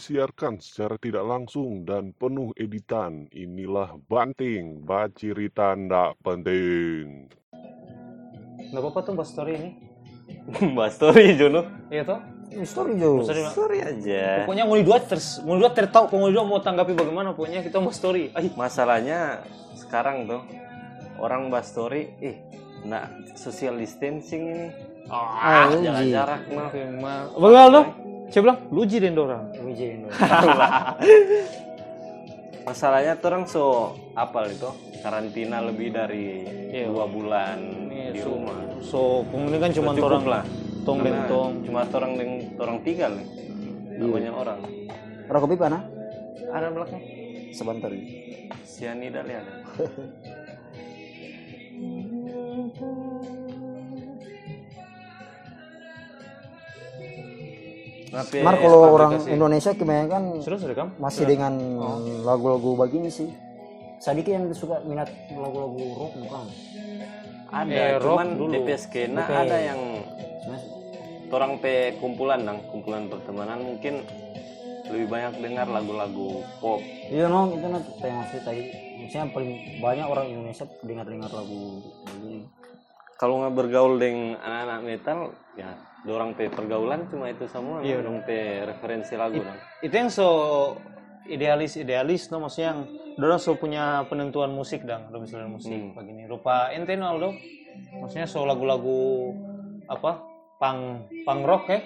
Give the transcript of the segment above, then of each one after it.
disiarkan secara tidak langsung dan penuh editan. Inilah Banting, Bacirita Ndak Penting. Nggak apa-apa tuh bahas story ini. Bahas story Jono. Iya toh? Story Jo. Story. Story aja. Pokoknya nguli dua terus nguli dua tertahu, nguli dua mau tanggapi bagaimana pokoknya kita mau story. Ay, Masalahnya sekarang tuh orang bahas story, ih, nggak social distancing ini. ah, Ah, Jaga uji. jarak mah. Begal dong. Saya bilang, lu jadiin orang. Uji. Masalahnya tuh orang so apal itu karantina lebih dari Iya. dua bulan Iya, di so- rumah. So, kemudian kan cuma Cukup orang lah. tong dan Karena tong. Cuma orang dengan orang tiga nih. Nggak banyak orang. Rokok pipa nah? Ada belakang. Sebentar. Sianida lihat. Mar kalau aplikasi. orang Indonesia kebanyakan kamu? masih dengan lagu-lagu begini sih. Sadiki yang suka minat lagu-lagu rock bukan? ada, Eh, rock cuman dulu. DP skena DP. ada yang orang pe kumpulan dong, kumpulan pertemanan mungkin lebih banyak dengar lagu-lagu pop. Iya no, itu nanti maksud tadi. Maksudnya paling banyak orang Indonesia dengar-dengar lagu begini. Kalau nggak bergaul dengan anak-anak metal, ya orang pe pergaulan cuma itu semua. Iya, dong pe referensi lagu dong. Itu yang so idealis idealis no maksudnya yang dorang so punya penentuan musik dong misalnya musik Hmm. begini rupa ente no Aldo maksudnya so lagu-lagu apa pang pang rock ya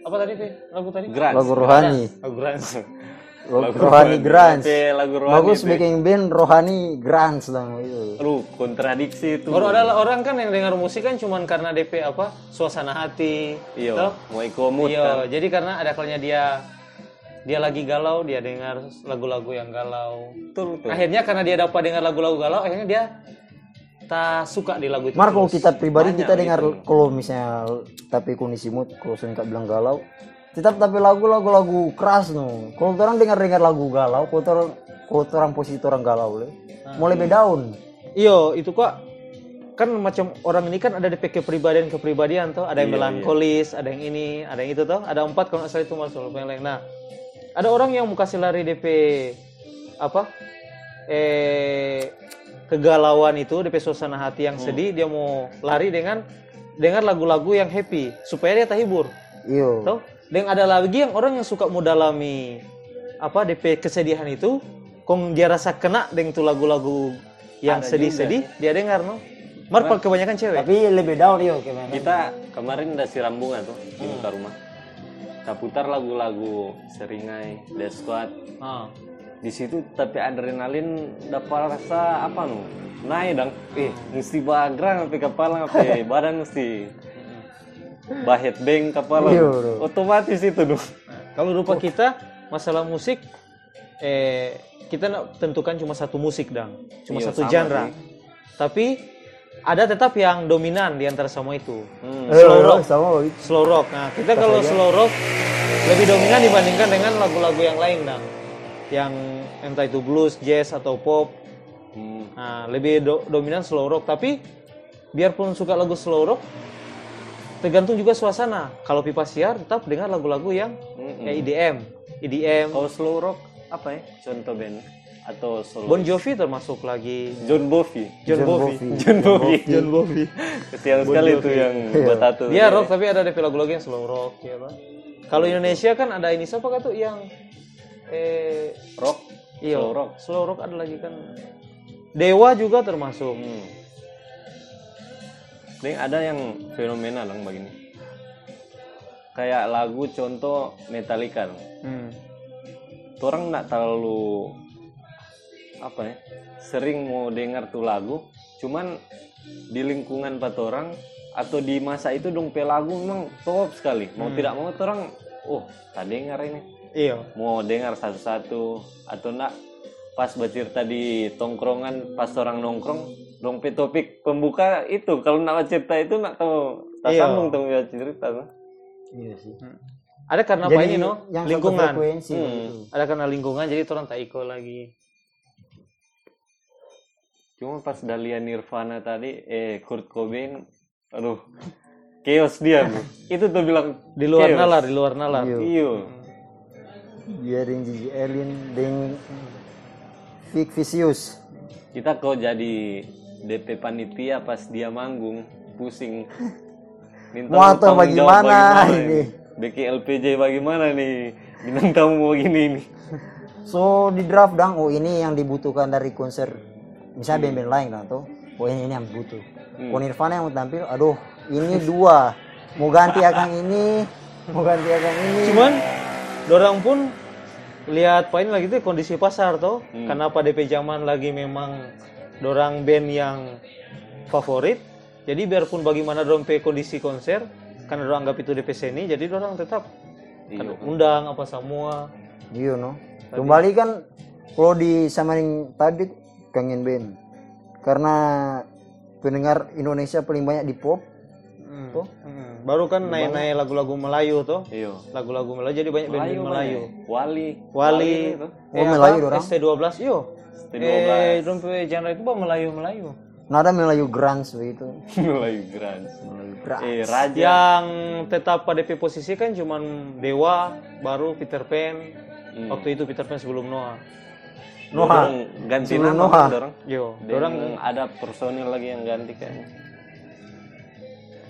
apa tadi teh lagu tadi Grunge. Lagu rohani. lagu grunge Lagu rohani. Pe lagu rohani. Bagus pe. bikin band rohani grunge dong itu. Aduh, kontradiksi itu. ada orang kan yang dengar musik kan cuman karena DP apa suasana hati Iya, mau ikomut Iya, kan. jadi karena ada kalanya dia dia lagi galau, dia dengar lagu-lagu yang galau. Betul, betul. Akhirnya karena dia dapat dengar lagu-lagu galau, akhirnya dia tak suka di lagu itu. Mar kalau terus. kita pribadi Banyak kita dengar gitu. kalau misalnya tapi kondisi mood kalau nggak bilang galau tetap tapi lagu-lagu lagu keras no kalau orang dengar dengar lagu galau kalau orang kalau orang posisi orang galau le mau lebih down Iyo, itu kok kan macam orang ini kan ada DP kepribadian kepribadian tuh, ada yang Iya, melankolis, ada yang ini, ada yang itu tuh, ada empat kalau nggak salah itu masuk yang lain. Nah, ada orang yang mau kasih lari DP apa? Eh kegalauan itu DP suasana hati yang sedih, dia mau lari dengan dengar lagu-lagu yang happy supaya dia terhibur. iyo Tahu? Dan ada lagi yang orang yang suka mendalami apa DP kesedihan itu, kong dia rasa kena dengan tuh lagu-lagu yang sedih-sedih, dia dengar no. Mar paling kebanyakan cewek. tapi lebih down iyo kayak Kita kemarin udah siram bunga tuh di muka rumah. Kita putar lagu-lagu Seringai, Death Squad. Ah. Di situ tapi adrenalin dapat rasa apa nu? Naik dong. Eh, mesti bagra ngapain kepala ngapain badan mesti bahet beng kepala. Iya. Otomatis itu dong. Kalau rupa kita masalah musik eh kita nak tentukan cuma satu musik dang, cuma Iya, satu genre. sih. Tapi ada tetap yang dominan di antara semua itu. Hmm. Slow rock. sama Slow rock. Nah, kita kalau slow rock lebih dominan dibandingkan dengan lagu-lagu yang lain dang. Yang entah itu blues, jazz atau pop. Hmm. Nah, lebih do- dominan slow rock. Tapi biarpun suka lagu slow rock, tergantung juga suasana. Kalau pipa siar tetap dengar lagu-lagu yang Mm-mm. kayak EDM, EDM. Kalau slow rock apa ya? Contoh band atau solo? Bon Jovi termasuk lagi. John Bovi. John, John Bovi. John Bovi. John Bovi. Kesian sekali itu yang buat tato. Dia rock tapi ada DP lagu-lagu yang slow rock ya kan. Kalau Indonesia kan ada ini siapa kah tuh yang eh rock, iya, slow rock. Slow rock ada lagi kan. Dewa juga termasuk. Hmm. Nih ada yang fenomena lang begini. Kayak lagu contoh Metallica. Lang. Hmm. Orang nggak terlalu apa ya sering mau dengar tuh lagu, cuman di lingkungan pat orang atau di masa itu dong pe lagu memang top sekali. Mau tidak mau tuh orang, oh tak dengar ini. Iya. mau dengar satu-satu atau enggak pas bercerita di tongkrongan pas orang nongkrong dong pe topik pembuka itu kalau nak cerita itu nak tahu tak Iya. sambung tuh ya cerita tuh. iya sih Ada karena apa ini no? yang Lingkungan. Hmm. begitu. Ada karena lingkungan jadi orang tak ikut lagi. cuma pas Dahlia Nirvana tadi eh Kurt Cobain aduh chaos dia Bu. itu tuh bilang Di luar chaos. nalar, di luar nalar. Iya. iyo dia dengan Gigi Erlin dengan Vic Vicious kita kok jadi DP panitia pas dia manggung pusing. Minta Mau bagaimana bagaimana ini? BK LPJ bagaimana nih bintang tamu begini nih so di draft dong oh ini yang dibutuhkan dari konser. Misalnya band-band lain kan tuh. Oh ini, ini yang butuh. Hmm. oh Nirvana yang mau tampil. Aduh ini dua. Mau ganti akan ini. Mau ganti akan ini. Cuman dorang pun lihat poin lagi tuh kondisi pasar toh. Kenapa DP zaman lagi memang dorang band yang favorit. Jadi biarpun bagaimana dorang pe kondisi konser, karena dorang anggap itu DP seni, jadi dorang tetap kan undang apa semua. Iya no. Kembali kan kalau di samaring tadi kangen band. Karena pendengar Indonesia paling banyak di pop. Hmm. Tuh. Hmm. Baru kan naik-naik lagu-lagu Melayu tuh. iya Lagu-lagu Melayu jadi banyak band-band Melayu. Wali Wali, itu. Oh, Melayu dorang? ST12, yo. ST12. Eh, dorang pe genre itu bah Melayu-Melayu. Nada Melayu grunge begitu. Melayu Grunge Melayu grunge. eh Raja Yang tetap pada DP posisi kan cuman Dewa, baru Peter Pan. Hmm. Waktu itu Peter Pan sebelum Noah. Noah. Dorang ganti Sebelum nama Noah. dorang Yo, orang orang ada personil lagi yang ganti kan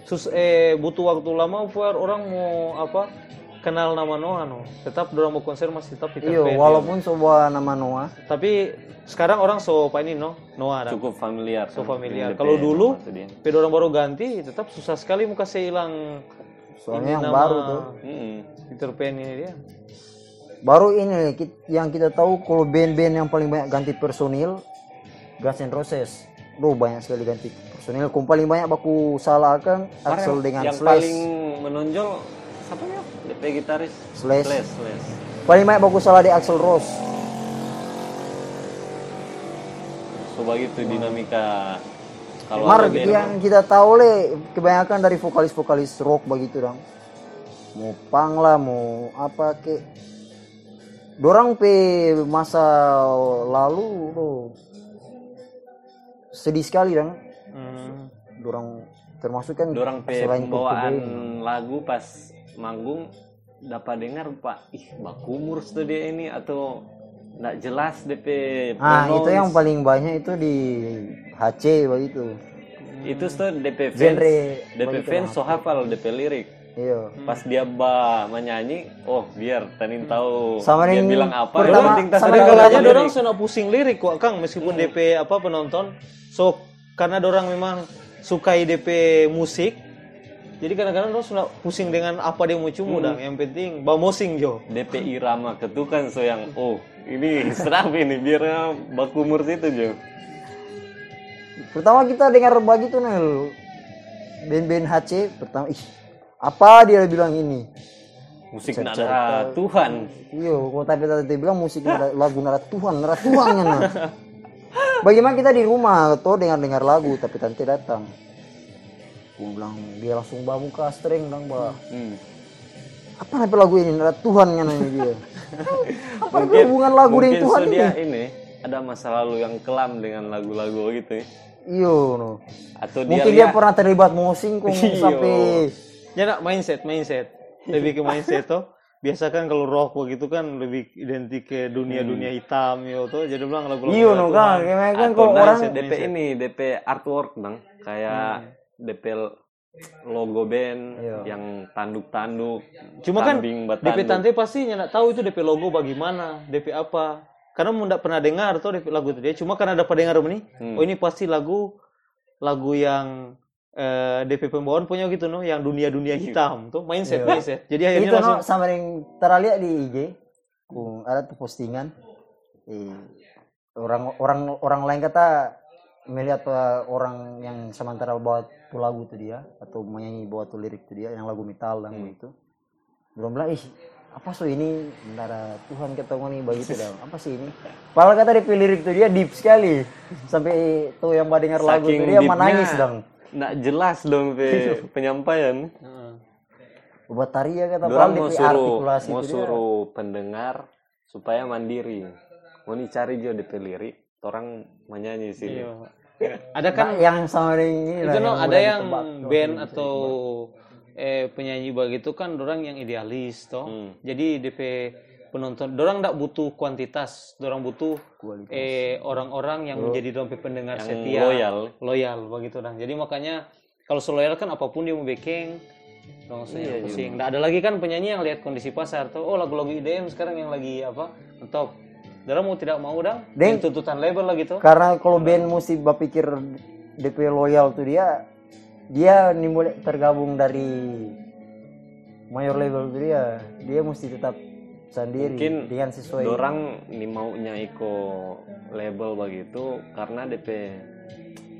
sus eh butuh waktu lama buat orang mau apa kenal nama Noah no. Tetap orang mau konser masih tetap Peter Iya, Pan. walaupun sebuah nama Noah. Tapi sekarang orang so apa ini no Noah ada. cukup familiar So kan, familiar. Kalau dulu. Tapi orang baru ganti tetap susah sekali muka saya hilang Soalnya ini yang nama baru tuh. Peter Pan ini dia. Baru ini kit- yang kita tahu kalau band-band yang paling banyak ganti personil Guns N' Roses. Duh banyak sekali ganti personil. Kau paling banyak baku salah kan Axel dengan yang Slash. paling menonjol siapa ya DP gitaris Slash. Slash, Slash. Paling banyak baku salah di Axel Rose. coba gitu dinamika kalau Mar yang kita tahu le kebanyakan dari vokalis-vokalis rock begitu dong. Mau pang lah, mau apa ke. Dorang pe masa lalu tuh sedih sekali dong. Hmm. Dorang termasuk kan dorang pe pembawaan lagu pas manggung dapat dengar pak ih bakumur tuh dia ini atau nggak jelas DP Ah itu yang paling banyak itu di HC begitu. itu tuh DP fans Genre DP fans so hafal DP lirik Iya. pas dia ba menyanyi oh biar tanin tahu Sama dia yang bilang apa pertama- tas sama yang dorang sudah pusing lirik kok Kang meskipun DP apa penonton. So karena dorang memang sukai DP musik. Jadi kadang-kadang dorang sudah pusing dengan apa dia mau cuma dang. Yang penting bawa mosing jo. DP irama ketukan so yang oh ini serap ini biar bakumur situ jo Pertama kita dengar begitu nih band-band HC pertama ih apa dia bilang ini musik Cerita. nada Tuhan Iya, kok tapi tadi bilang musik nara- lagu nara Tuhan, nara Tuhan kan. Bagaimana kita di rumah tuh dengar-dengar lagu tapi tante datang. Gue bilang dia langsung bawa muka string dong, Mbak. hmm. Apa nanti lagu ini nara Tuhan kan ini dia. Apa nanti hubungan lagu dengan mungkin Tuhan so ini? dia ini ada masa lalu yang kelam dengan lagu-lagu gitu ya. Iya, no. atau dia Mungkin dia lihat pernah terlibat mosing kok sampai Ya nak mindset, mindset. Lebih ke mindset toh. Biasa kan kalau rock begitu kan lebih identik ke dunia-dunia hitam yo tuh. Jadi bilang lagu-lagu iya no kan, kayak kan kalau orang DP ini DP artwork bang kayak DP logo band Iya. yang tanduk-tanduk Cuma kan DP. Tante pasti nggak tahu itu DP logo bagaimana, DP apa. Karena mau nggak pernah dengar tuh DP lagu itu dia. Cuma karena dapat dengar ini, Hmm. oh ini pasti lagu lagu yang eh, DP pembawaan punya gitu no, yang dunia-dunia hitam tuh mindset Iya. mindset. Jadi akhirnya itu no langsung sama yang terlihat di IG Kung ada tuh postingan eh, orang orang orang lain kata melihat uh, orang yang sementara buat tuh lagu itu dia atau menyanyi buat tuh lirik itu dia yang lagu metal dan itu belum bilang ih apa so ini? Antara Tuhan ketemu nih begitu dah. Apa sih ini? Padahal kata di lirik itu dia deep sekali. Sampai tuh yang mau dengar lagu itu Saking dia menangis dong. nggak jelas dong pe penyampaian. Buat tari ya kata Dorang mau di suruh artikulasi mau dia. suruh pendengar supaya mandiri. Mau cari jo DP lirik orang menyanyi sih Iya. Ada kan Nah, yang sama dengan ini lah, itu no yang ada yang ditebak. band atau eh penyanyi begitu kan orang yang idealis toh. Hmm. Jadi DP penonton. Dorang ndak butuh kuantitas, dorang butuh Kualitas. eh orang-orang yang menjadi dorang pe pendengar Yang setia, loyal. loyal begitu dong. Jadi makanya kalau seloyal kan apa pun dia mau backing, dong Iya, pusing. Nggak ada lagi kan penyanyi yang lihat kondisi pasar tuh, oh lagu-lagu IDM sekarang yang lagi apa top. Dorang mau tidak mau dong, Deng. tuntutan label lah gitu. Karena kalau band mesti berpikir DP loyal tuh dia dia nimbul tergabung dari mayor label tuh dia dia mesti tetap sendiri Mungkin dengan sesuai Dorang ini maunya iko label begitu karena DP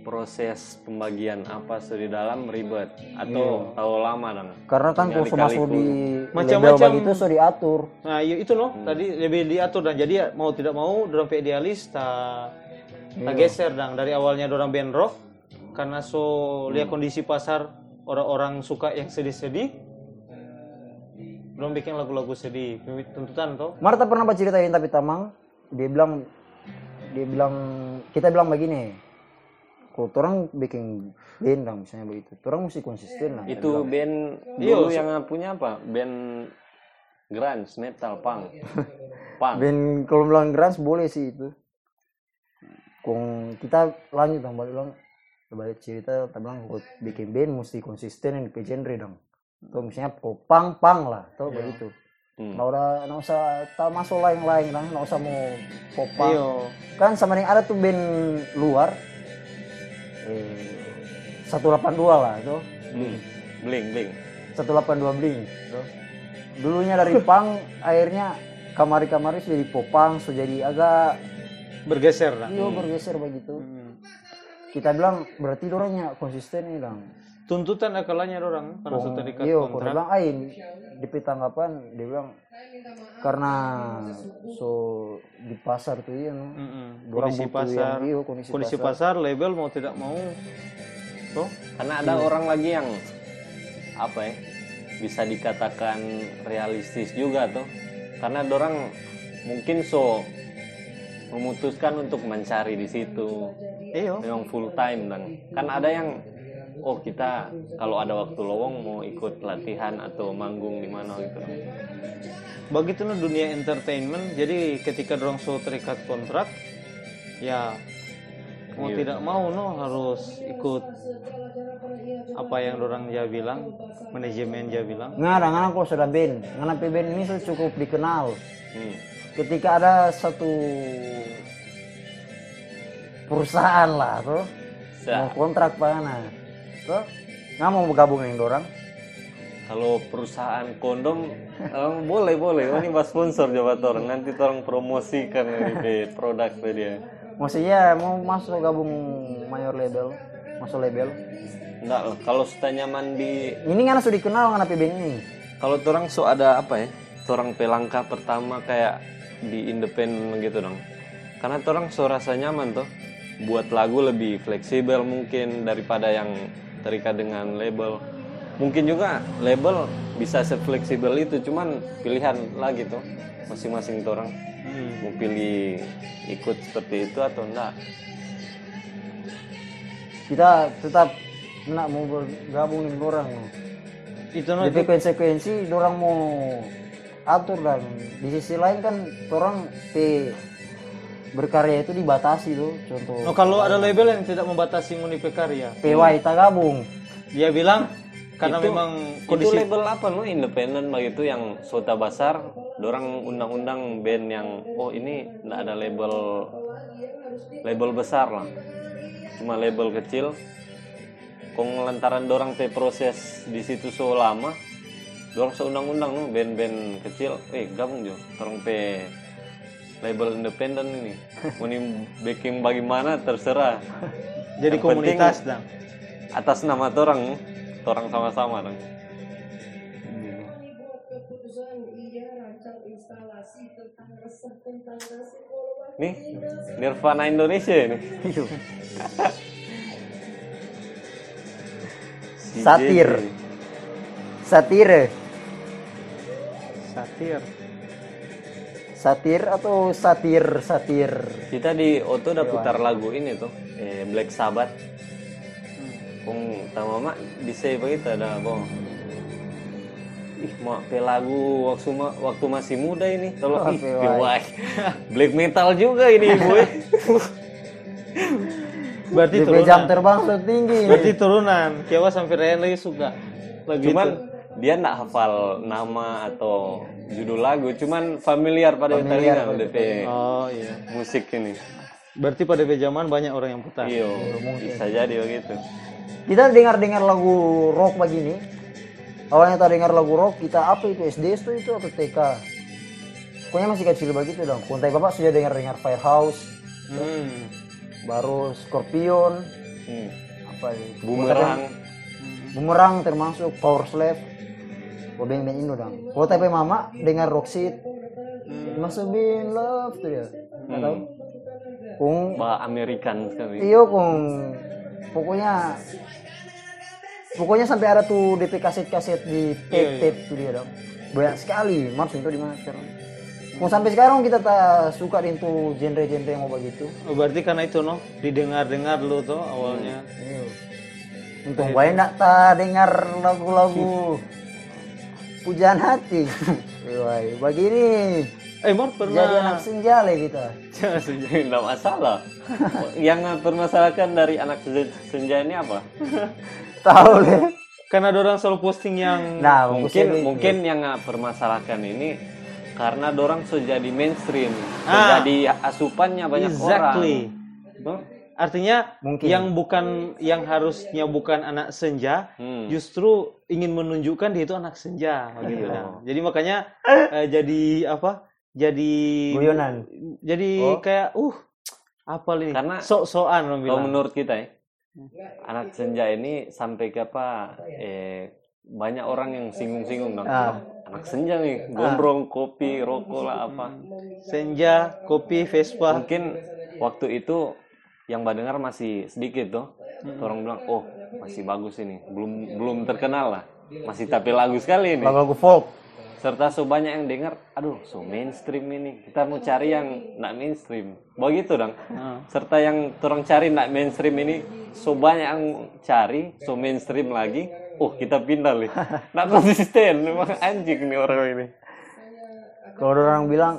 proses pembagian apa sudah di dalam ribet atau tahu lama dong. karena kan kalau masuk di Macam-macam. begitu so diatur Nah, iya itu loh. Tadi lebih diatur dan jadi mau tidak mau dorang pe idealis ta ta geser dong dari awalnya dorang band rock karena so lihat kondisi pasar orang-orang suka yang sedih-sedih. Belum bikin lagu-lagu sedih, tuntutan toh. Marta pernah baca ceritain tapi Tamang dia bilang dia bilang kita bilang begini kalau orang bikin band dong misalnya begitu orang mesti konsisten lah Itu band Iya, dulu yang punya apa? Band grunge, metal, punk. punk. band kalau bilang grunge boleh sih itu Kung kita lanjut dong balik bilang balik cerita kita bilang kalau bikin band mesti konsisten yang di genre dong tuh misalnya oh, pang pang lah tuh begitu Hmm. nggak udah nggak usah tak masuk lain lain nggak usah mau popang Iya. kan sama yang ada tuh band luar eh 182 lah itu Hmm. Bling, bling. 182 bling tuh. dulunya dari pang akhirnya kamari-kamari jadi popang sudah jadi agak Bergeser dah. iyo bergeser begitu Hmm. kita bilang berarti orangnya konsisten nih dong Tuntutan akalanya dorang karena sudah terikat iya kalau kontrak. bilang ain di tanggapan dia bilang karena so di pasar tuh iya no Mm-mm. Dorang Kondisi pasar, yang- iya, kondisi kondisi pasar. pasar, label mau tidak mau, toh Karena ada orang lagi yang apa ya? Bisa dikatakan realistis juga tuh. Karena dorang mungkin so memutuskan untuk mencari di situ. Iya. Memang full time dan kan ada yang oh kita kalau ada waktu lowong mau ikut latihan atau manggung di mana gitu. begitu no dunia entertainment jadi ketika dorong so terikat kontrak ya mau Iya. tidak mau no harus ikut apa yang dorang dia bilang manajemen dia bilang nggak ada nggak kalau sudah band nggak pe band ini sudah cukup dikenal Hmm. ketika ada satu perusahaan lah tuh Sa- mau kontrak mana tuh nggak mau bergabung dengan orang Kalau perusahaan kondom eh, boleh boleh. Oh, ini mas sponsor Jawa orang nanti orang promosikan ini ke produk dia. maksudnya mau masuk gabung mayor label masuk label Enggak lah. Kalau sudah nyaman di ini kan sudah dikenal pe band ini kalau orang so ada apa ya? Orang pelangkah pertama kayak di independen gitu dong. Karena orang so rasa nyaman tuh buat lagu lebih fleksibel mungkin daripada yang terikat dengan label. Mungkin juga label bisa sefleksibel itu, cuman pilihan lagi tuh masing-masing orang mau pilih ikut seperti itu atau enggak. kita tetap nak mau bergabung dengan orang itu no Jadi konsekuensi orang mau atur dan di sisi lain kan orang pe berkarya itu dibatasi tuh contoh. No, kalau ada label yang tidak membatasi muni karya PY tak gabung dia bilang karena Itu- memang Itu kondisi label apa no independen begitu yang sota basar, dorang undang-undang band yang oh ini nggak ada label label besar lah, cuma label kecil. Kong lantaran dorang pe proses di situ so lama, dorang seundang-undang no band-band kecil, eh gabung jo, dorang pe label independen ini, mau ini backing bagaimana terserah. jadi Yang penting- komunitas dan Atas nama orang, orang sama-sama dong. Nih, Nirvana Indonesia nih. Iya. Satir. Satire satir satir atau satir satir Kita di Oto udah putar lagu ini tuh, eh, Black Sabbath. Kung tama mak di save kita ada boh. ih mau pe lagu waktu ma- waktu masih muda ini kalau Oh, ih black metal juga ini ibu eh. Berarti jam turunan. terbang tinggi. Berarti turunan. Kiawa sampai Ryan lagi suka. Lagi cuman itu. Dia nggak hafal nama atau judul lagu cuman familiar pada Familiar telinga DP Oh iya. musik ini Berarti pada DP zaman banyak orang yang putar. iyo bisa jadi begitu Kita dengar-dengar lagu rock begini. Awalnya kita dengar lagu rock, kita apa itu SD itu itu atau TK? Pokoknya masih kecil begitu dong. Kuntai bapak sudah dengar-dengar Firehouse, Hmm. baru Scorpion, hmm. apa itu? bumerang Bumerang termasuk Power Slave. Oh band-band Indo dong. Kalau tapi mama dengar Roxit, masuk in love tuh dia. Nggak tahu. Kung bah American sekali iyo kung pokoknya pokoknya sampai ada tuh DP kaset-kaset di tape tape tuh dia dong. Banyak sekali, Mars itu di mana sekarang. Kung sampai sekarang kita tak suka itu genre-genre yang mau begitu. Oh, berarti karena itu no didengar-dengar lu tuh awalnya. Iyo. Untung baik nak tak dengar lagu-lagu pujaan hati. Wah, begini Eh, jadi pernah anak senjale kita. Jangan senja. Nggak masalah. Yang permasalahan dari anak senja, senja ini apa? Tahu deh. Karena ada orang selalu posting yang Nah, Mungkin mungkin yang nggak permasalahan ini karena dorang sudah jadi mainstream, Ah. jadi asupannya banyak exactly. orang. Artinya Mungkin. yang bukan yang harusnya bukan anak senja, Hmm. justru ingin menunjukkan dia itu anak senja gitu kan. Jadi makanya eh, jadi apa? Jadi Guyonan. Jadi Oh. kayak uh apa ini? Karena sok-sokan Kalau menurut kita ya, anak senja ini sampai ke apa? Eh, banyak orang yang singgung-singgung dong. Ah. Anak senja nih, gombrong, kopi, rokok lah apa. Senja, kopi, Vespa. Mungkin waktu itu yang dengar masih sedikit tuh. Orang bilang, oh masih bagus ini, belum belum terkenal lah, masih tapi lagu sekali ini. Lagu-lagu folk. Serta so banyak yang dengar, aduh so mainstream ini, kita mau cari yang nak mainstream, begitu dong. Ah. Serta yang orang cari nak mainstream ini, so banyak yang cari, so mainstream lagi, oh kita pindah nih, nak konsisten, memang anjing nih orang ini. Kalau ada orang bilang,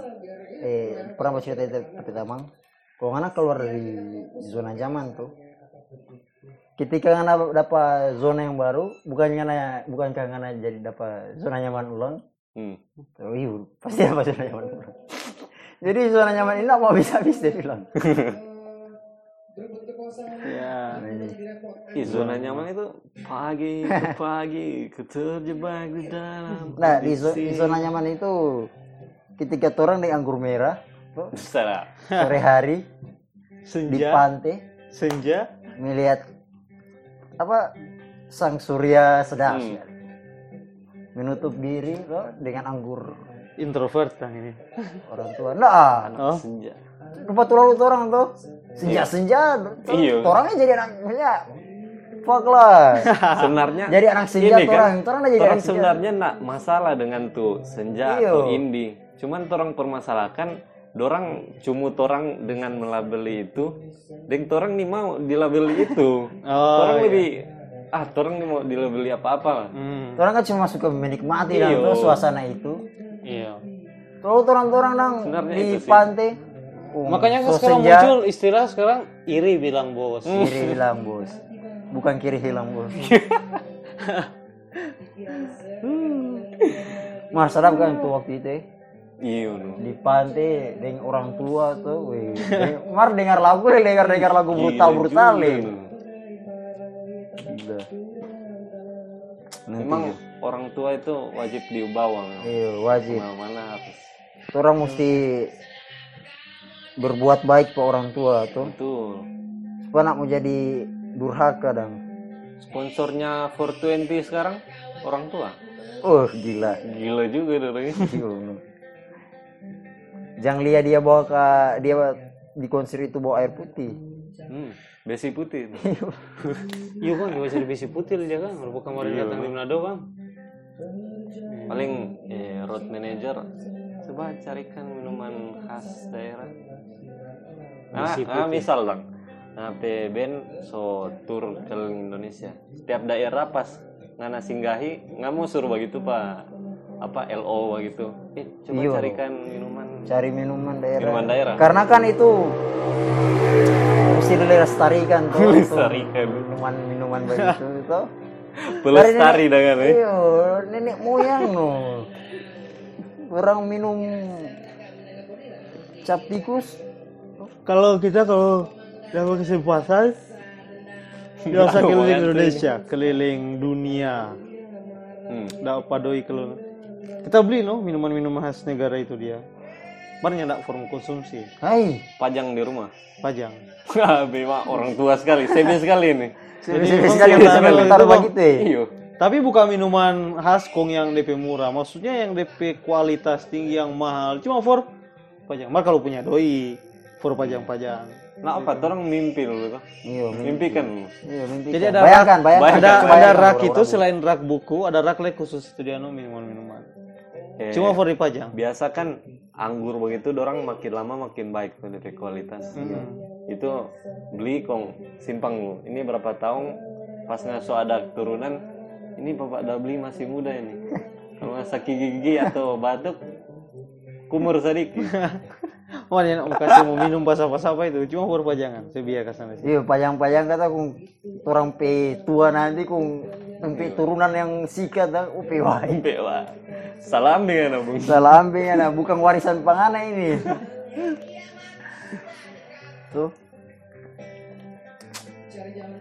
eh pernah cerita itu tapi tamang, kalau anak keluar dari zona zaman tuh, ketika anak dapat zona yang baru, bukan karena bukan karena jadi dapat zona nyaman ulang, Hmm. oh iya pasti dapat zona nyaman ulang. Jadi zona nyaman ini mau bisa habis dia bilang. Ya. Ih, zona nyaman itu pagi ke pagi, terjebak di dalam. Nah di, zo- di zona nyaman itu, ketika orang di anggur merah, Salah. sore hari di Senja, pantai, senja, melihat apa sang surya sedap Hmm. sekali. menutup diri loh, dengan anggur introvert kan ini. orang tua nah Oh, Senja. lalu tuh orang tuh senja senja Iya. orangnya jadi anak senja fuck lah Sebenarnya jadi anak senja ini tuh kan, orang orang jadi orang sebenarnya nak masalah dengan tuh senja Iya. atau indie. Cuman orang permasalahkan dorang cumut orang dengan melabeli itu, dan orang nih mau dilabeli itu. Oh, orang iya. lebih ah orang nih mau dilabeli apa-apa lah. hmm, orang kan cuma suka menikmati dan tuh suasana itu iya. kalau orang-orang nang Sebenarnya di itu pantai um, Makanya kan so sekarang senja, muncul istilah sekarang iri bilang bos. kiri hilang bos bukan kiri hilang bos Mas sadap kan tuh waktu itu. Iya, no. di pantai dengan orang tua tuh wih mar dengar lagu deh dengar dengar lagu brutal brutal Gila nih. Nanti Memang orang tua itu wajib dibawa. no. iya wajib Ke mana-mana harus. orang mesti berbuat baik ke orang tua tuh Betul. supaya nak mau jadi durhaka dan Sponsornya 420 sekarang orang tua. oh gila Gila juga dorongnya. Jangan lihat dia bawa ke dia di konser itu bawa air putih Hmm, besi putih. Iya bang, gak bisa besi putih dia kan. Merupakan kemarin datang di Manado bang. Paling eh, road manager coba carikan minuman khas daerah. Nah, Besi ah, misal bang, nah, band so tour ke Indonesia. Setiap daerah pas ngana singgahi, nggak mau suruh begitu pak. apa LO gitu eh coba Iya. carikan minuman cari minuman daerah minuman daerah karena kan itu mesti dilestarikan tuh itu Dilestarikan. minuman minuman begitu itu pelestari dengan eh iya nenek moyang no orang minum cap tikus Kalau kita kalau dapat kesempatan Tidak usah keliling Indonesia, keliling dunia. Hmm. Nggak padoi kalau kita beli no minuman-minuman khas negara itu dia. Banyak ndak form konsumsi, hai. Pajang di rumah. Pajang. Memang orang tua sekali. Serius sekali Jadi Serius memang sekali. sampai kalau taruh itu, begitu ya iyo Tapi bukan minuman khas kong yang DP murah, maksudnya yang DP kualitas tinggi yang mahal. Cuma for pajang. Mar kalau punya doi, for pajang-pajang. nah apa? Orang mimpi dulu tuh iya mimpi. Kan iya mimpi Jadi ada bayangkan bayangkan. ada Bayangkan, ada bayangkan rak itu selain rak buku, ada rak lek khusus itu dia no minuman-minuman. Eh, Cuma for dipajang. biasa kan anggur begitu orang makin lama makin baik tuh dari kualitas. Itu beli kong simpang. Lu ini berapa tahun pas ngaso ada turunan ini bapak udah beli masih muda ini. Kalau sakit gigi atau batuk kumur sedikit Oh, dia nak kasih mau minum pas-pas apa itu, cuma for pajangan. Saya biar ke sana sih. iya pajang-pajang kata kung orang pe tua nanti kung sampai turunan yang sikat dan upe wai Sampai wah salam dengan abang Salambing nah bukan warisan pangana ini. Tuh,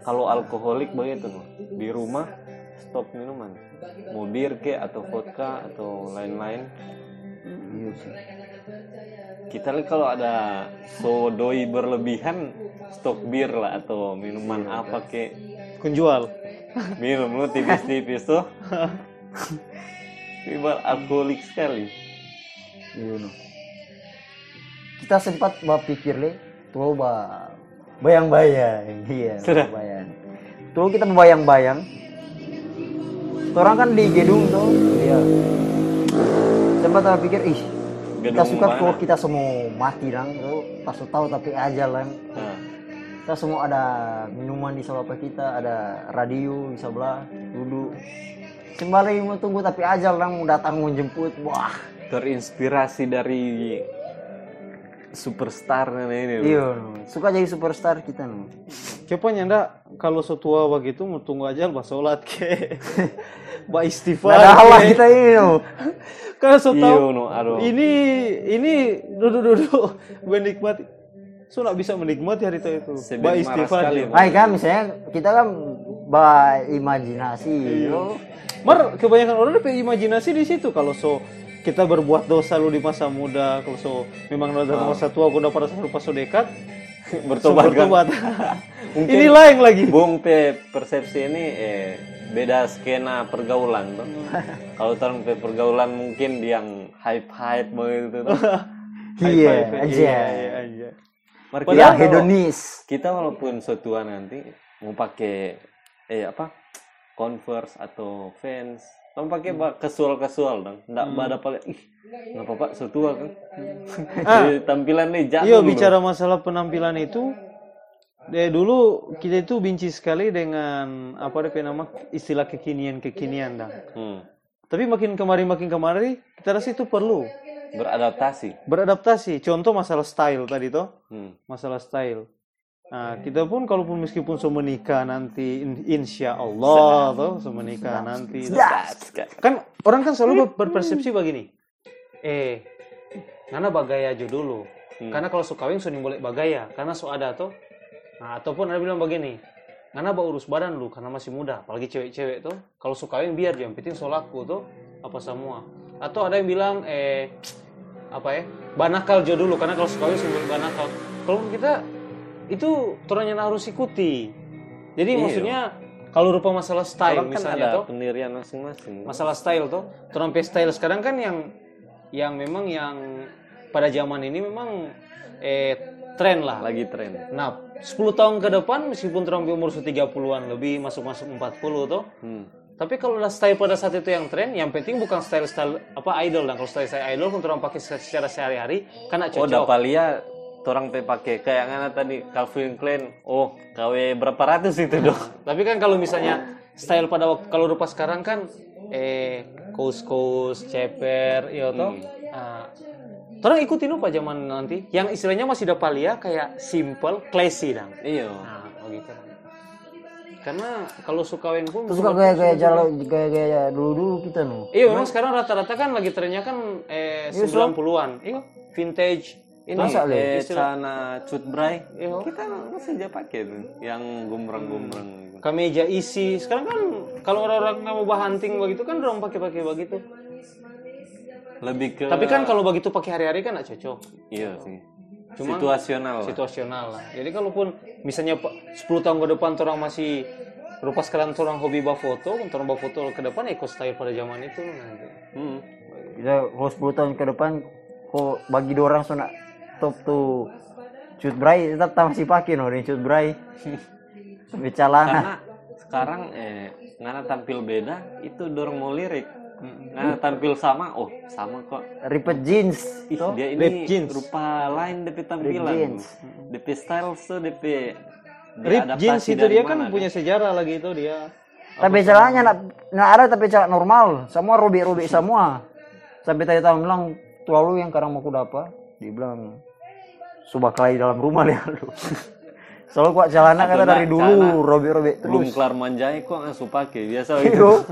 kalau alkoholik begitu di rumah stop minuman mau bir ke atau vodka atau lain-lain iya sih. Kita lihat kalau ada sodoi berlebihan stok bir lah atau minuman apa ke Kunjual. minum lu tipis-tipis tuh Ibarat alkoholik sekali Iya no. Kita sempat berpikir le, tuh ba bayang-bayang, iya, Sudah. bayang. Tuh kita bayang-bayang. Orang kan di gedung tuh, iya. Sempat berpikir, ih, kita suka kalau kita semua mati dong, tuh pas tahu tapi aja lah. nah, kita semua ada minuman di sebelah kita ada radio di sebelah duduk. Sembari mau tunggu tapi ajal lang mau datang menjemput wah. Terinspirasi dari superstar ini iya suka jadi superstar kita no. Cepanya ndak kalau setua begitu mau tunggu aja bah sholat ke. bah istighfar. ada halah ke. kita ini no. Kalau so Iya, tahu no, aduh. ini ini duduk-duduk menikmati. So nggak bisa menikmati hari itu itu. Bah istighfar. Ay kan misalnya kita kan berimajinasi yo. Mar kebanyakan orang ada imajinasi di situ kalau so kita berbuat dosa lu di masa muda kalau so memang dalam masa tua udah pada pas so dekat bertobat kan bertobat. Mungkin- ini lain lagi Bung P persepsi ini eh, beda skena pergaulan tuh. Kalau tahun P pergaulan mungkin yang hype hype begitu tuh. Iya five, aja. iya, iya, iya. Yang kita, kalau- hedonis. kita walaupun setua nanti mau pakai eh apa Converse atau Vans, kamu pakai casual casual dong, nggak pada paling ih nggak apa-apa setua kan. Jadi tampilan nih jatuh. Iya bicara masalah penampilan itu dari dulu kita itu benci sekali dengan apa ada nama istilah kekinian kekinian dah. Hmm, Tapi makin kemari makin kemari kita rasa itu perlu beradaptasi. beradaptasi. Contoh masalah style tadi toh, Hmm. masalah style. Nah kita pun kalaupun meskipun so menikah nanti in- insya Allah toh so menikah nanti. toh. Kan orang kan selalu ber- berpersepsi begini. Eh, karena bagaya aja dulu. Hmm. Karena kalau so kawin so boleh bagaya, karena so ada toh. Nah, ataupun ada bilang begini. Karena bau urus badan lu karena masih muda, apalagi cewek-cewek tuh. Kalau so kawin biar yang penting so laku tuh apa semua. Atau ada yang bilang eh apa ya? Banakal jo dulu karena kalau so kawin so boleh banakal. Kalau kita itu turunnya harus ikuti. Jadi Iya. maksudnya kalau rupa masalah style Orang kan misalnya ada toh pendirian masing-masing. masalah style tuh trompet style sekarang kan yang yang memang yang pada zaman ini memang eh tren lah lagi tren. nah 10 tahun ke depan meskipun trompet umur 30-an lebih masuk-masuk 40 tuh Hmm. tapi kalau udah style pada saat itu yang tren yang penting bukan style style apa idol dan kalau style style idol kan orang pakai secara sehari-hari karena Oh, cocok dapalia orang teh pakai kayak ngana tadi Calvin Klein. Oh, KW berapa ratus itu dong? tapi kan kalau misalnya style pada waktu kalau rupa sekarang kan eh kaus-kaus ceper iya toh? Nah, Orang ikutin apa zaman nanti. Yang istilahnya masih dapat lihat kayak simple classy dong iya. Nah begitu karena kalau suka weng pun Terus suka gaya-gaya jalan gaya-gaya dulu-dulu kita nu. iya memang sekarang rata-rata kan lagi trennya kan eh, 90-an iya vintage ini Masa, eh, istilah- celana cut bray Iya. kita masih aja pakai tuh. Yang gombrang-gombrang kemeja isi. Sekarang kan kalau orang-orang nggak mau hunting begitu kan orang pakai-pakai begitu. Lebih ke tapi kan kalau begitu pakai hari-hari kan nggak cocok. Iya sih. Cuman- situasional lah. situasional lah. Jadi kalaupun misalnya pak 10 tahun ke depan orang masih rupa sekarang orang hobi bawa foto orang bawa foto ke depan ya ikut style pada zaman itu. Nanti Hmm. Kita kalau 10 tahun ke depan kok bagi dua orang sona top tuh cut bray tetap tak masih pakai no dengan cut bray. Sampai celana. karena sekarang eh ngana tampil beda itu dorong mau lirik ngana tampil sama oh sama kok Ripet jeans. Ih, toh. dia Ripped ini jeans. rupa lain DP tampilan jeans. DP style se DP Rip jeans itu dari dia kan punya sejarah lagi itu dia Tapi celananya nak, nak ada tapi celana normal. Semua robek-robek semua. Sampai tadi tahun bilang tua lu yang sekarang mau ku dapat. Dia bilang subah kali dalam rumah lihat lu. Soalnya kuat celana kata dari dulu robek-robek belum terus. kelar manjai kok langsung pakai biasa gitu.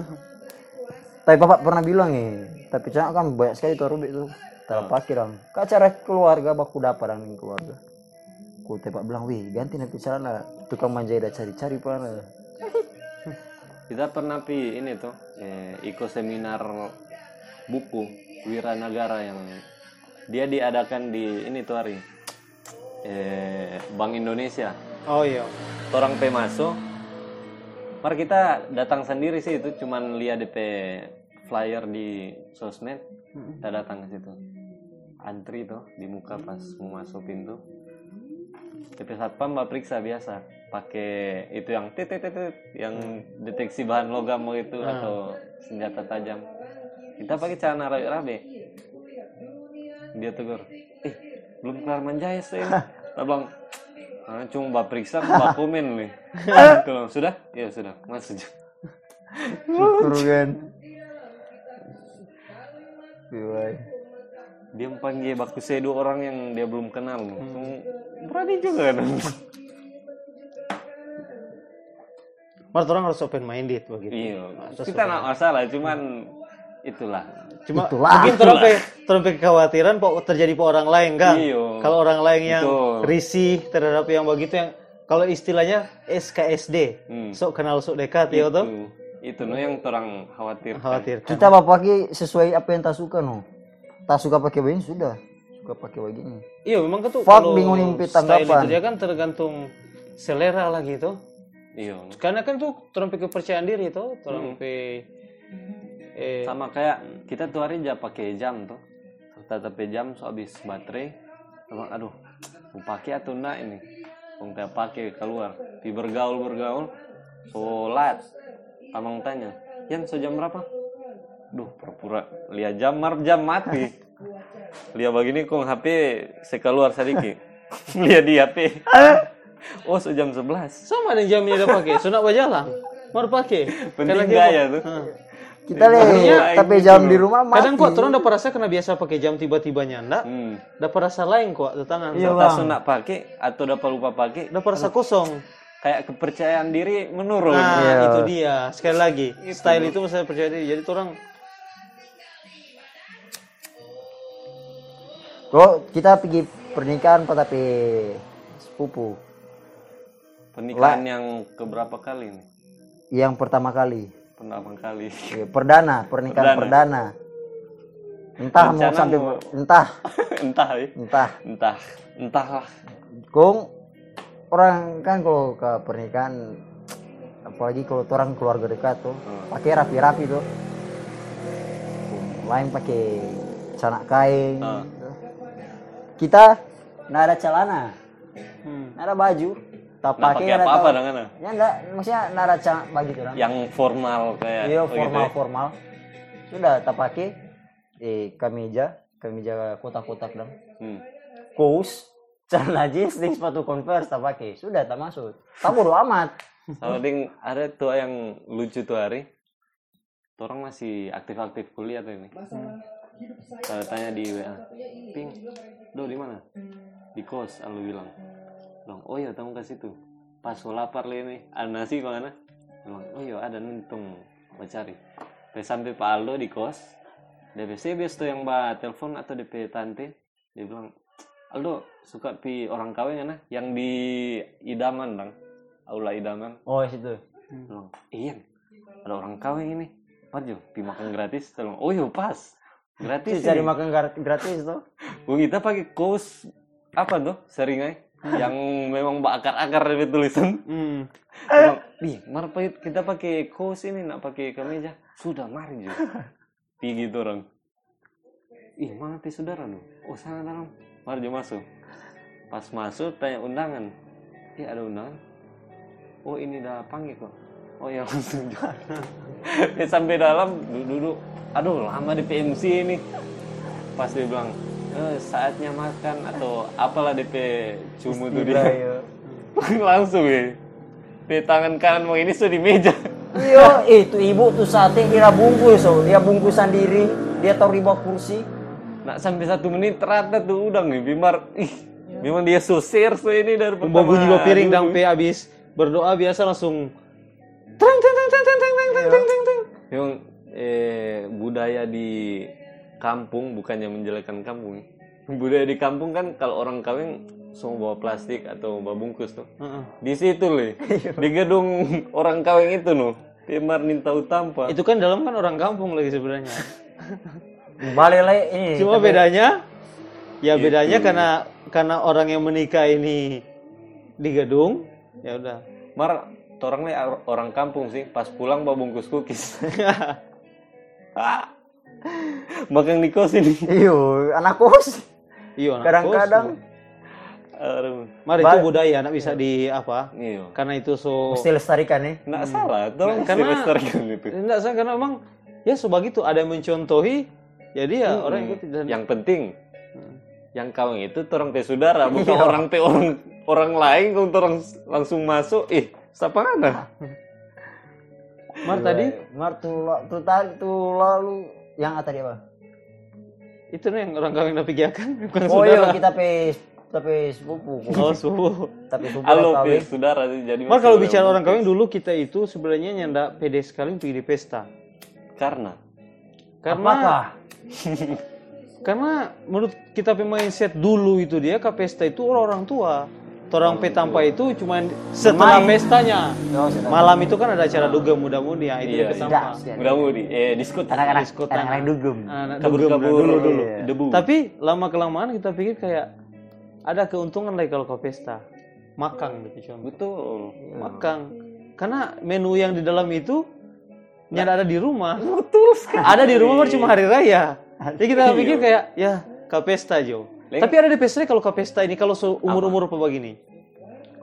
Tapi bapak pernah bilang ya, tapi celana kan banyak sekali tuh robek tuh. Tak pakai dong. Kak cara keluarga baku dapat dengan keluarga. Ku tepak bilang, wih ganti nanti celana. Tukang manjai dah cari-cari mana. kita pernah pi ini tuh eh, ikut seminar buku Wiranagara yang dia diadakan di ini tuh hari eh, Bank Indonesia. Oh iya. Orang pe masuk. Mari kita datang sendiri sih itu cuman lihat DP flyer di sosmed. Kita datang ke situ. Antri tuh di muka pas mau masuk pintu. DP satpam mbak periksa biasa pakai itu yang tit tit yang deteksi bahan logam itu atau senjata tajam. Kita pakai celana rabe-rabe. Dia tegur belum kelar manjai sih abang ah, cuma periksa mbak komen nih. Kalau sudah? Ya sudah. Masuk Syukur kan. Dia panggil baku sedo orang yang dia belum kenal. Hmm. berani juga kan Menurut orang harus open minded begitu. Iya. Kita nggak masalah cuman itulah cuma Itulah. mungkin terlalu terlalu kekhawatiran kok terjadi ke orang lain kan kalau orang lain yang Betul. risih terhadap yang begitu yang kalau istilahnya SKSD Hmm. sok kenal sok dekat ya tuh itu itu no yang orang khawatir khawatir Kita bapak pakai sesuai apa yang tak suka no. Tak suka pakai begini sudah. Suka pakai begini. iya memang tuh Fuck, kalau bingung style tanggapan. itu dia kan tergantung selera lah gitu iya karena kan tuh terlalu kepercayaan diri tuh terlalu eh sama kayak kita tuh hari aja pakai jam tuh. Serta tapi jam so habis baterai sama aduh mau pakai atau enggak ini? Mau tidak pakai keluar. Di bergaul bergaul sholat. Abang tanya yang so jam berapa? Duh pura-pura. Lihat jam mar jam mati. Lihat begini kok HP saya keluar sedikit. Lihat di HP oh so jam 11 sama dengan jamnya udah pakai. Sunat berjalan? Mau pakai. Penting gaya tuh. Kita lihat Iya, tapi gitu jam di rumah mati. kadang kok orang dapat rasa karena biasa pakai jam tiba-tiba nyanda hmm. dapat rasa lain kok tangan Iya, so nak pakai atau dapat lupa pakai dapat rasa kosong kayak kepercayaan diri menurun. nah Iya. itu dia sekali lagi style itu saya percaya diri jadi orang Kok kita pergi pernikahan pak tapi sepupu. Pernikahan yang keberapa kali nih? Yang pertama kali. Pertama kali. Ya, Perdana, pernikahan perdana. Entah mau Rencana sampai mau- entah, entah ya. entah. Entah. Entahlah. Kong orang kan kalau ke pernikahan apalagi kalau orang keluarga dekat tuh pakai rapi-rapi tuh lain pakai celana kain gitu. kita nggak ada celana nggak ada baju tak Nggak pakai pakai nggak apa-apa tahu. dengan ya enggak maksudnya nggak ada celana baju tuh yang formal kayak iya begitu formal ya. formal. Sudah tak pakai. Eh kemeja kemeja kotak-kotak dong. Hmm. kaos celana jeans dan sepatu converse tak pakai. Sudah tak masuk tak bodo amat. Sama ding ada tuh yang lucu tuh hari. orang masih aktif-aktif kuliah tuh ini. Saya tanya di WA ping do di mana? Di kos lu bilang bilang oh iya kamu ke situ. Pas lapar ini. Ada nasi mana bilang oh iya ada nuntung. Mau cari. Pas sampai Pak Aldo di kos. DP bias tuh yang mbak telepon atau DP tante. Dia bilang Aldo suka pi orang kawin ya yang di idaman bang. Aula idaman. Oh, situ. bilang iya ada orang kawin ini. Parjo pi makan gratis. Tolong oh iya pas. Gratis Cari makan gratis tuh. Oh, kita pakai kaos apa tuh sering aja yang memang bakar-akar dari tulisan. Hmm. Bilang, Ih, mar kita pakai kaos ini nak pakai kemeja. Sudah mari jo. Pi gitu orang. Ih mana saudara lu oh sana dalam mari jo masuk. Pas masuk tanya undangan. Iya ada undangan? Oh ini udah panggil kok oh ya langsung dia sampai dalam duduk aduh lama di PMC ini. Pas dia bilang eh, saatnya makan atau apalah DP cumu tuh dia. ya. langsung ya di tangan kanan mau ini sudah di meja. Iya, eh, itu ibu tuh sate dia bungkus, so. dia bungkus sendiri, dia taruh di bawah kursi. nak sampai satu menit ternyata tuh udang nih bimar. Ih memang dia sosir so ini dari Bawa bunyi bawa piring dan pe habis. Berdoa biasa langsung. Teng teng teng teng teng teng teng teng teng teng. memang eh, budaya di kampung bukannya menjelekkan kampung ya. budaya di kampung kan kalau orang kawin semua bawa plastik atau bawa bungkus tuh Heeh. di situ loh di gedung orang kawin itu loh bimar minta utampa Itu kan dalam kan orang kampung lagi sebenarnya. Balik lagi ini. Cuma tapi- bedanya ya bedanya karena karena orang yang menikah ini di gedung ya udah. Mar, orang nih or- orang kampung sih, pas pulang bawa bungkus cookies. Makan di kos ini. Iyo, anak kos. Iya, anak Kadang-kadang kos. Aduh, Mari itu budaya, nak bisa di apa? iya. Karena itu so mesti lestarikan nih. Nggak salah, tolong Karena- karena... lestarikan itu. Enggak sah karena emang ya sebegitu ada yang mencontohi jadi ya orang Hmm. ikut dan Yang penting, yang kawin itu orang pe saudara, bukan orang pe orang orang lain, kalau orang langsung masuk, ih, siapa ada? Mar tadi Mar tuh, la- tuh tadi tuh lalu yang tadi apa? itu nih yang orang kawin tapi kan bukan Oh iya kita pe tapi sepupu. Oh, subuh. Tapi sepupu Halo kawin. saudara, jadi Mar kalau bicara orang kawin dulu kita itu sebenarnya nyanda pede sekali pergi di pesta. Karena Karena Apakah? karena menurut kita pe mindset dulu itu dia ke pesta itu orang-orang tua. Orang pe tanpa itu cuma setelah Main. pestanya. Oh, sudah. Malam itu kan ada acara duga muda-mudi ya, itu Iya, iya. mudah-mudi, eh diskut, Anak-anak Diskut anak-anak anak. dugem. Anak kabur-kabur dugem dulu dulu. Iya. debu. Tapi lama kelamaan kita pikir kayak ada keuntungan lagi kalau ke pesta. Makang gitu contoh. betul. Makang. Karena menu yang di dalam itu nyada ada di rumah. Betul sekali. Ada di rumah baru cuma hari raya. Jadi kita Iya. pikir kayak ya ke pesta Jo. Leng- Tapi ada di pesta kalau ke pesta ini kalau umur-umur apa begini.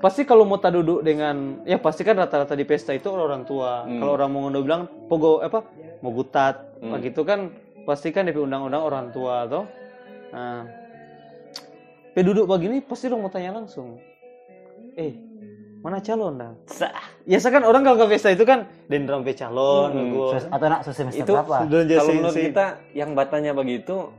Pasti kalau mau tak duduk dengan ya pasti kan rata-rata di pesta itu orang tua. Hmm. Kalau orang mau ngondo bilang pogo apa mau gutat Hmm. begitu kan pasti kan DP undang-undang orang tua toh. Nah, pe duduk begini pasti dong mau tanya langsung. Eh, mana calon dah? Sah. Biasa kan orang kalau ke pesta itu kan dendram pe calon, Hmm. Atau nak semester Itu berapa? Kalau menurut kita yang batanya begitu,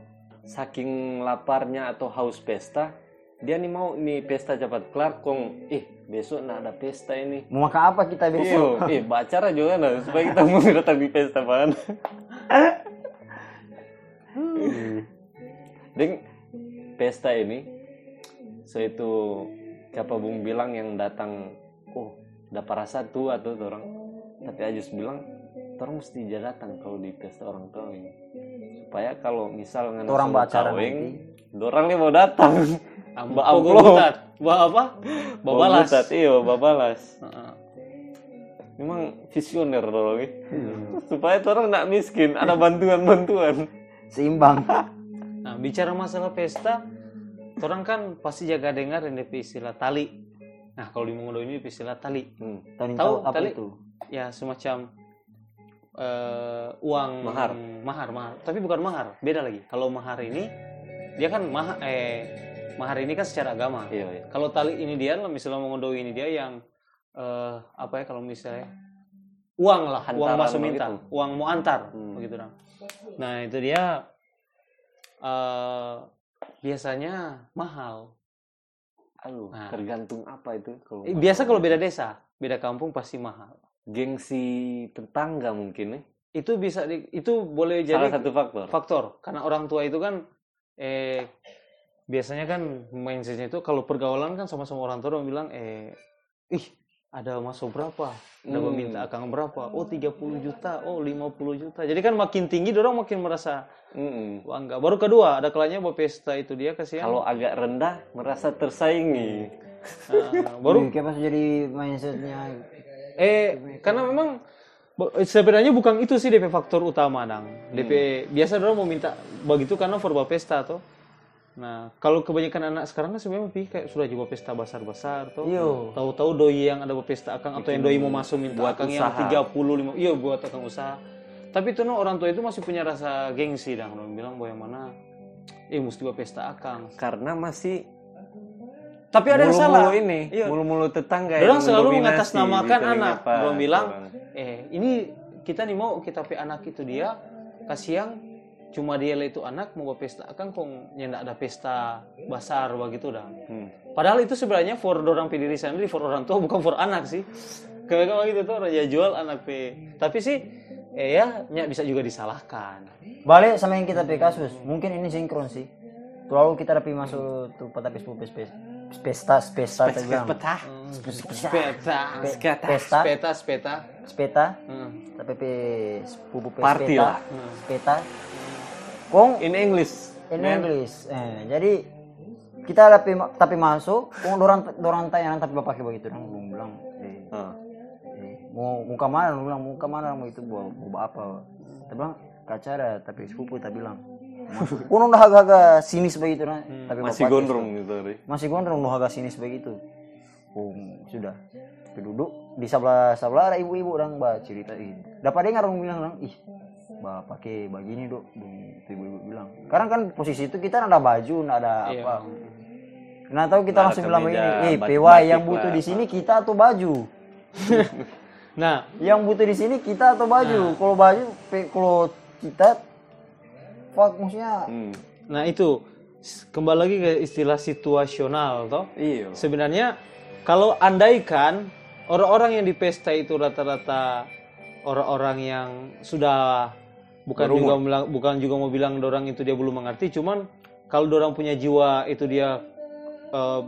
saking laparnya atau haus pesta, dia nih mau nih pesta cepat kelar, kong, eh besok nak ada pesta ini. Mau makan apa kita besok? Iya, eh bacara juga nah, supaya kita mau datang di pesta pan. Ding, pesta ini, so itu siapa bung bilang yang datang, oh dapat rasa tua tuh orang. Tapi Ajus bilang, orang mesti aja datang kalau di pesta orang kawin. Supaya kalau misal Orang kawin, nanti. orang nih mau datang. Ambo Ba amplop. gutat. Ba apa? Babalas. Babalas. Iya, babalas. Heeh. Memang visioner orang ini. Hmm. Supaya orang nggak miskin, ada bantuan-bantuan. Seimbang. Nah, bicara masalah pesta, orang kan pasti jaga dengar yang istilah tali. Nah, kalau di Mongodo ini istilah tali. Hmm. Tahu Tahu, tahu apa tali? itu? Ya, semacam eh, uang Mahar. mahar, mahar. Tapi bukan mahar, beda lagi. Kalau mahar ini dia kan mahar eh mahar ini kan secara agama. Iya, iya. Kalau tali ini dia, misalnya Mongodo ini dia yang eh, apa ya kalau misalnya uang lah uang Hantaran masuk minta begitu. uang mau antar Hmm. begitu dong nah itu dia eh biasanya mahal Aduh, Nah. tergantung apa itu kalau Eh, biasa kalau beda desa beda kampung pasti mahal gengsi tetangga mungkin ya. itu bisa di- itu boleh Salah jadi satu faktor. faktor karena orang tua itu kan eh biasanya kan mindsetnya itu kalau pergaulan kan sama-sama orang tua orang bilang eh ih ada masuk berapa ada Hmm. meminta akang berapa oh 30 juta oh 50 juta jadi kan makin tinggi orang makin merasa Mm-mm. bangga baru kedua ada kalanya bawa pesta itu dia kasihan Kalau agak rendah merasa tersaingi. Nah, baru Wih, kayak pas jadi mindsetnya eh karena memang sebenarnya bukan itu sih DP faktor utama dang DP biasa orang mau minta begitu karena for bawa pesta tuh nah kalau kebanyakan anak sekarang kan sebenarnya pi kayak sudah coba pesta besar besar tuh tahu-tahu doi yang ada pesta akang atau yang doi mau masuk minta buat akang yang usaha. 30 lima iya buat akang usaha. Tapi itu no orang tua itu masih punya rasa gengsi orang bilang bahwa yang mana eh mesti bawa pesta akang. Karena masih tapi ada yang salah mulu-mulu ini, Iya. mulu-mulu tetangga Orang yang selalu mengatasnamakan anak. Orang bilang, Orang. eh ini kita nih mau kita pe anak itu dia kasihan cuma dia lah itu anak mau pesta kan kong nyendak ada pesta besar begitu dah. Hmm. Padahal itu sebenarnya for orang diri sendiri, for orang tua bukan for anak sih. Kayak gitu tuh raja jual anak pe. Tapi sih eh ya nya bisa juga disalahkan. balik sama yang kita pe kasus mungkin ini sinkron sih lalu kita tapi masuk tuh tapi pes pes pesta pesta tadi bilang. Petah. Pesta, Pe- pesta. peta, peta. pesta Hmm. tapi pe sepupu pe Party peta lah. peta kong In English. in. English. Eh, jadi kita tapi tapi masuk. Kong dorang dorang tanya tapi bapak kayak begitu dong belum bilang eh, eh, mau ke mana? Bilang mau ke mana mau itu bawa bawa apa? Kita bilang ke acara tapi sepupu kita bilang kuno udah agak-agak sinis begitu nah tapi Masih gondrong gitu. Ri. masih gondrong udah agak sinis begitu oh, sudah duduk di sebelah sebelah ada ibu-ibu orang bah cerita ini dapat dengar orang bilang orang ih bah pakai begini dok Dong, itu ibu-ibu bilang karena kan posisi itu kita ada baju ada Iya. apa Nah tahu kita ada langsung bilang begini, eh PY yang butuh di sini kita atau baju? Nah, Yang butuh di sini kita atau baju? Kalau baju, pe- kalau kita, fuck maksudnya Hmm. Nah itu kembali lagi ke istilah situasional toh. Iya. Sebenarnya kalau andaikan orang-orang yang di pesta itu rata-rata orang-orang yang sudah bukan juga bilang, bukan juga mau bilang orang itu dia belum mengerti, cuman kalau orang punya jiwa itu dia eh,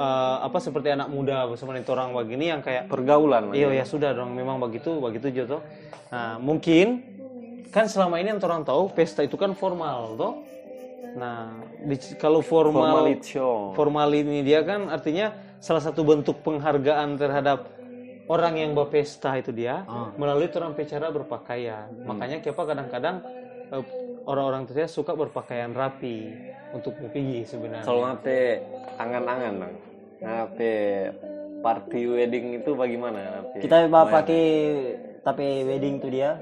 eh, apa seperti anak muda bersama itu orang begini yang kayak Pergaulan. Iya ya sudah dong memang begitu begitu Joto. Nah mungkin kan selama ini yang orang tahu pesta itu kan formal toh. Nah di- kalau formal show. formal ini dia kan artinya salah satu bentuk penghargaan terhadap orang yang berpesta itu dia melalui orang cara berpakaian. Makanya kenapa kadang-kadang eh, orang-orang itu dia suka berpakaian rapi untuk pergi sebenarnya. Kalau ngape angan-angan bang. Ngape party wedding itu bagaimana? Ngape? kita bapak pakai tapi wedding tuh dia.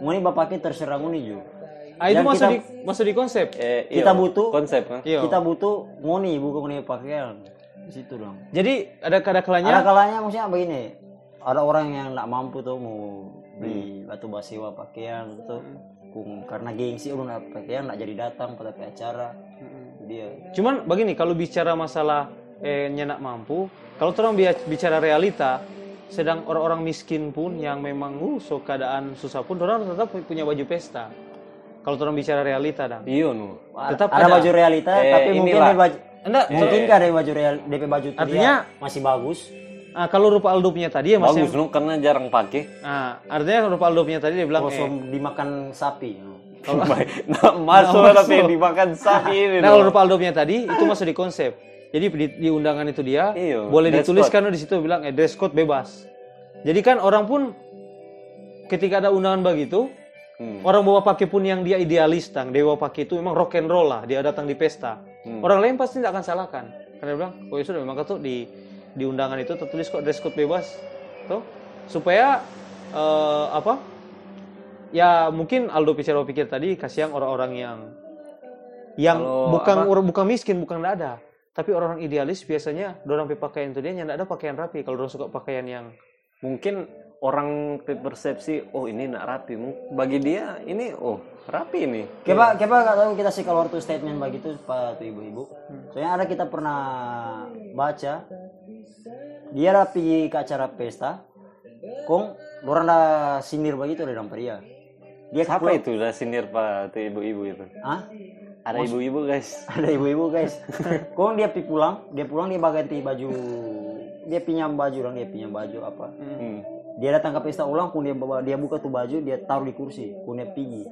Mau nih bapak pakai terserah ngoni juga. ah itu masuk kita- di masuk di konsep. Eh, kita iya, butuh- konsep kan? Iya. Kita butuh ngoni bukan ngoni pakaian. Di situ dong. Jadi ada kada Ada kalanya kalanya maksudnya begini. Ada orang yang nggak mampu tuh mau beli batu basiwa pakaian tuh. Kung, karena gengsi nggak pakaian nggak jadi datang pada ke acara. Itu Dia. Cuman begini, kalau bicara masalah eh, nyenak mampu, kalau bi- bicara realita, sedang orang-orang miskin pun yang memang uh, so keadaan susah pun, orang tetap punya baju pesta. Kalau orang bicara realita, dong. Iya nu. Tetap ada, ada. baju realita Eh, tapi mungkin inilah. dia baju Enggak, mungkin ada baju real DP baju Artinya- masih bagus. ah, kalau rupa Aldo punya tadi ya masih. Bagus nu karena jarang pakai. Ah, artinya rupa Aldo punya tadi dia bilang, Kalau eh, dimakan sapi. Baik. Nah, masuk Nah, tapi dimakan sapi ini. nah kalau rupa Aldo punya tadi itu masuk di konsep. Jadi di, di undangan itu dia Iya, boleh dituliskan di situ bilang eh dress code bebas. Jadi kan orang pun ketika ada undangan begitu, Hmm. Orang bawa pakai pun yang dia idealis, tang. Dia bawa pakai itu memang rock and roll lah. Dia datang di pesta. Hmm. Orang lain pasti tidak akan salahkan. Karena dia bilang, oh ya sudah memang tuh di di undangan itu tertulis kok dress code bebas, tuh supaya eh, apa? Ya mungkin Aldo Picero pikir tadi kasihan orang-orang yang yang Kalau bukan apa? bukan miskin, bukan ada. Tapi orang idealis biasanya pakai pakaian itu dia yang ada pakaian rapi. Kalau orang suka pakaian yang Mungkin orang pe persepsi oh ini nak rapi bagi dia ini oh rapi ini Kepa, kepa gak tahu kita sih kalau waktu statement begitu pak tuh ibu-ibu. Soalnya ada kita pernah baca dia pergi ke acara pesta, kong orang ada sinir begitu dari dalam pria. Dia siapa itu udah sinir pak tuh ibu-ibu itu Hah? ada ibu-ibu guys Ada ibu-ibu guys. kong dia pi pulang, dia pulang dia ganti baju, dia pinjam baju orang dia pinjam baju apa. Hmm. Dia datang ke pesta ulang, kong dia bawa dia buka tuh baju, dia taruh di kursi, kong dia pergi.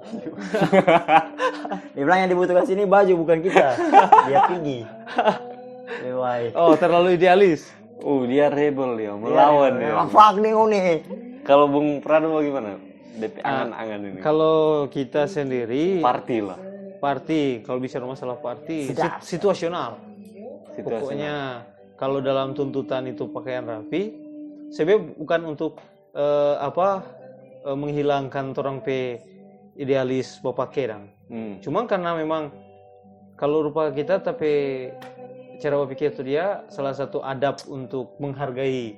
dia bilang yang dibutuhkan sini baju bukan kita. Dia pergi. Lewai. Oh, terlalu idealis. oh dia rebel dia melawan dia Memang fuck nih nih. kalau bung Prado bagaimana DP angan-angan ini Kalau kita sendiri party lah party, kalau bicara masalah party sit- situasional. situasi Pokoknya kalau dalam tuntutan itu pakaian rapi, sebenarnya bukan untuk eh, apa eh, menghilangkan orang pe idealis bapaknya hmm. Cuman karena memang kalau rupa kita tapi cara berpikir itu dia salah satu adab untuk menghargai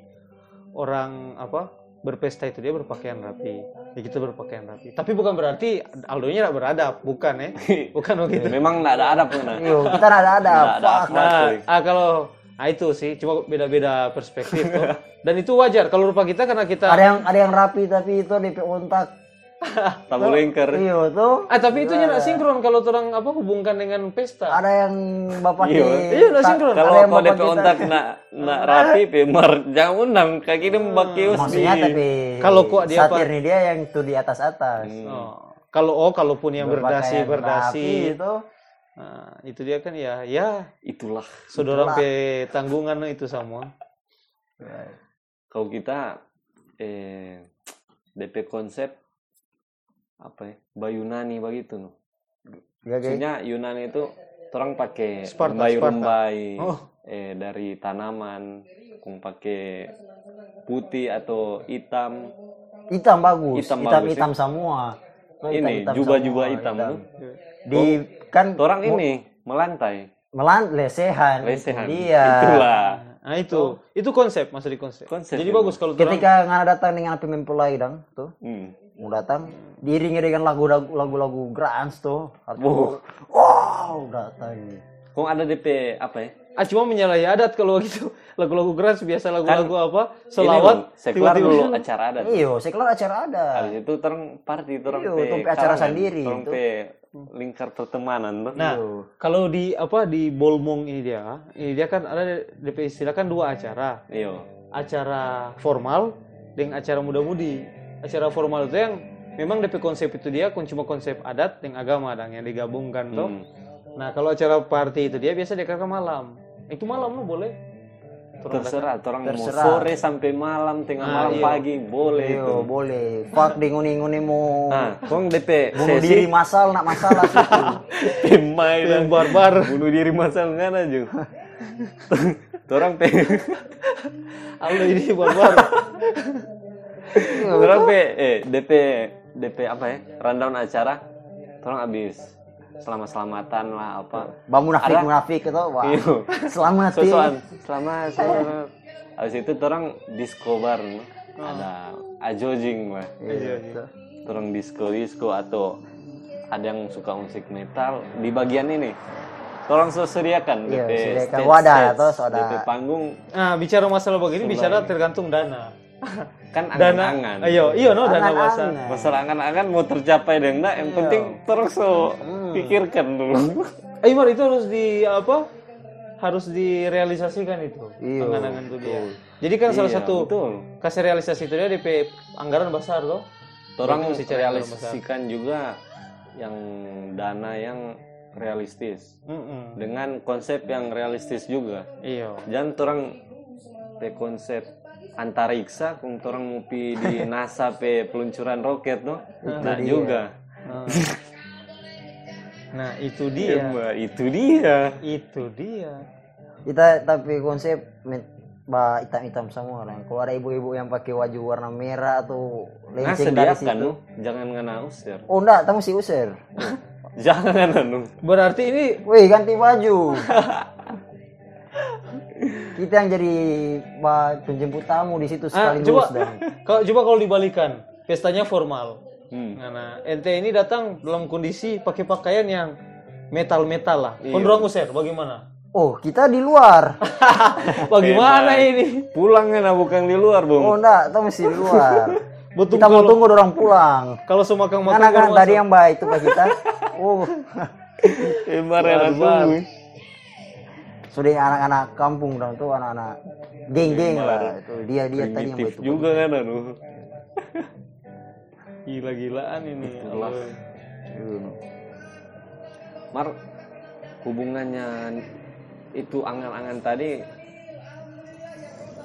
orang apa berpesta itu dia berpakaian rapi. Ya kita berpakaian rapi. Tapi bukan berarti Aldonya tidak beradab, bukan ya? Bukan begitu. memang nggak ada adab Yo, kita ada ada. Nggak ada. Nah, ah, kalau ah, itu sih cuma beda-beda perspektif tuh. Dan itu wajar kalau rupa kita karena kita Ada yang ada yang rapi tapi itu DP ontak. tabu lengker Iya tuh. Ah tapi itu tidak sinkron kalau orang apa hubungkan dengan pesta. Ada yang bapak Iya. Iya, udah sinkron. kalau ada yang kau bapak DP kita- ontak nak nak rapi pe mar jangan undang kaki dia bakius Maksudnya di tapi Kalau kok dia satir dia yang tuh di atas atas. Oh. Kalau oh kalaupun yang berdasi Berpakaian berdasi itu. Nah, itu dia kan ya ya itulah saudara pe tanggungan itu semua. kalau kita eh DP konsep apa ya Bayunani begitu no. Ya, guys. Maksudnya Yunani itu orang pakai rumbai-rumbai Oh. eh dari tanaman, kung pakai putih atau hitam. Hitam bagus. Hitam Hitam bagus, hitam, semua. Oh, Ini juba-juba semua, hitam tuh. Di kan Orang ini melantai, melan lesehan. itu lesehan. Dia. Itulah. Nah itu itu konsep masuk di konsep. Konsep Jadi itu. bagus kalau Ketika ngana datang dengan api mempelai dong, tuh Hmm. Mau datang diiringi dengan lagu-lagu lagu-lagu grunge tuh. Wow. Wow, datang. Kung ada DP apa ya? ah cuma menyalahi adat kalau gitu lagu-lagu keras biasa lagu-lagu apa Kan Ini selawat Sekular dulu acara adat. Iyo, sekelar acara ada. Habis itu terang party terang Iya, pe acara karangan, sendiri, terang itu. pe lingkar pertemanan tuh. Nah, Iyo. kalau di apa di Bolmong ini dia, ini dia kan ada DP istilah kan dua acara. Iyo. Acara formal dengan acara muda-mudi. Acara formal itu yang memang DP konsep itu dia kun- cuma konsep adat dengan agama dan yang digabungkan tuh. Hmm. Nah, kalau acara party itu dia biasa dia malam. Itu malam lo boleh. Turun Terserah, orang mau Terserah. sore sampai malam, tengah Ah, malam iya. pagi boleh Iyo, itu. boleh. Fuck di nguni-nguni mau Nah, kong DP bunuh sesi diri masal nak masalah situ. pemai dan Yang barbar. bunuh diri masal kan aja. Orang pe, Aldo ini barbar. orang pe, eh DP DP apa ya? Rundown acara, orang habis selamat selamatan lah apa. Bang munafik Ada- munafik itu wah. Iyo. Selamat sih. Sosokan, selamat, selamat. Habis itu orang disco bar, no? ada ajojing lah. Iya. Orang disco disco atau ada yang suka musik metal di bagian ini. Tolong sediakan Iya, DP sediakan wadah atau soda. DP panggung Nah, bicara masalah begini bicara tergantung dana. kan Dana. angan-angan. Ayo, iya no dana bahasa. Masalah angan-angan mau tercapai dan enggak, yang penting terus so pikirkan dulu. Ayo Mar, itu harus di apa? Harus direalisasikan itu. Iya, Angan-angan itu dia. Jadi kan salah Iya, satu betul. kasih realisasi itu dia DP anggaran besar loh. Orang mesti realisasikan juga yang dana yang realistis Mm-mm. dengan konsep yang realistis juga. Iya. Jangan orang konsep antariksa kung orang mau pi di NASA pe peluncuran roket no. Nah juga. Nah, Nah, itu Iya, dia. Mbak, itu dia. Itu dia. Kita tapi konsep men- ba hitam-hitam semua orang. Kalau ada ibu-ibu yang pakai baju warna merah atau Nah, lenceng dari sediakan situ. no. Jangan ngena usir. Oh enggak, kamu si usir. Jangan anu. Berarti ini Wih, ganti baju. Kita yang jadi penjemput tamu di situ Ah, sekaligus coba dan kalau coba kalau dibalikan, pestanya formal. Hmm. Nah, ente ini datang dalam kondisi pakai pakaian yang metal-metal lah. Iya. Kondorang user, bagaimana? oh kita di luar Bagaimana ini? Pulang kan bukan di luar, Bung. oh enggak kita mesti di luar Betul kita mau kalau- tunggu orang pulang Kalau semua makan anak anak tadi yang baik itu pak kita oh yang tunggu. Sudah anak-anak kampung dong tuh anak-anak geng-geng lah itu dia dia tadi yang Primitif baik itu juga kan aduh. Gila-gilaan ini. Itulah. Hmm. Mar hubungannya itu angan-angan tadi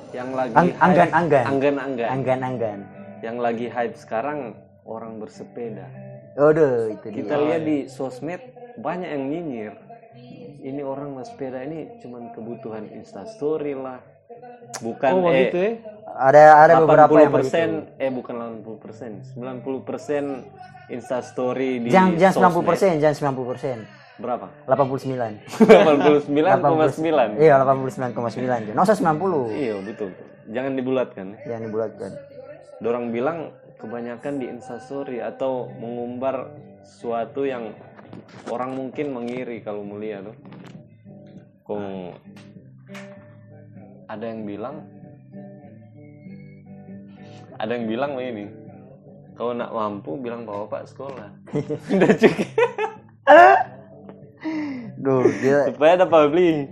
yang lagi Ang- hype- anggan-anggan. anggan-anggan anggan-anggan yang lagi hype sekarang orang bersepeda Aduh, itu kita dia. lihat di sosmed banyak yang nyinyir ini orang bersepeda ini cuman kebutuhan instastory lah bukan Oh, eh begitu ya? Ada ada beberapa yang 80 begitu. eh bukan 80 persen 90 persen instastory di Jangan jangan 90 sosmed. persen, jangan 90 persen. berapa 89. 89,9 Iya, 89,9. Nggak usah 90. iya betul jangan dibulatkan ya. Jangan dibulatkan. Dorang bilang kebanyakan di instastory atau mengumbar sesuatu yang orang mungkin mengiri kalau melihat tuh. Kong ada yang bilang ada yang bilang ini kalau nak mampu bilang bawa pak sekolah. Udah cukup Duh, kita supaya dapat beli.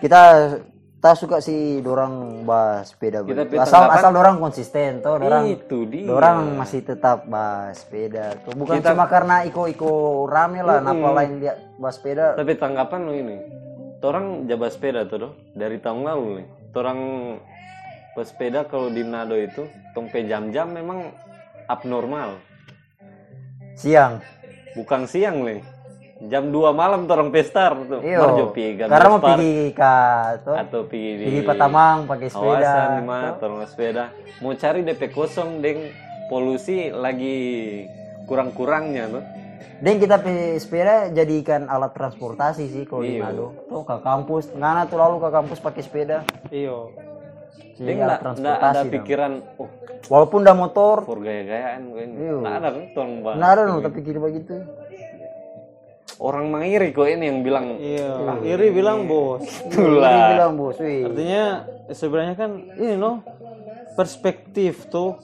Kita tak suka sih dorang bahas sepeda. Kita asal tanggapan- asal dorang konsisten toh, dorang itu dia dorang masih tetap bahas sepeda. Tuh bukan Kita- cuma karena iko-iko rame lah, napa lain lihat bahas sepeda. tapi tanggapan lo ini orang jabat sepeda tuh doh dari tahun lalu nih orang pesepeda kalau di Nado itu tompe jam-jam memang abnormal Siang. bukan siang nih jam 2 malam orang pestar tuh Iyo. Marjo pi gambar Karena mau pergi ke tuh, atau pergi di pergi Patamang pakai sepeda. kawasan di mana orang sepeda mau cari DP kosong deng polusi lagi kurang-kurangnya tuh Dan kita pe- sepeda jadikan alat transportasi sih kalau di Iya. Manado. Tuh ke kampus, ngana tuh lalu ke kampus pakai sepeda. Iya. Jadi Deng alat ada transportasi. dong. pikiran oh Walaupun udah motor, for gaya-gayaan Iya. nggak ada bahas. nggak ada tapi kiri begitu. Orang mengiri kok ini yang bilang Iya. Iri bilang bos. Dia itulah bilang bos, wih. Artinya sebenarnya kan ini loh perspektif tuh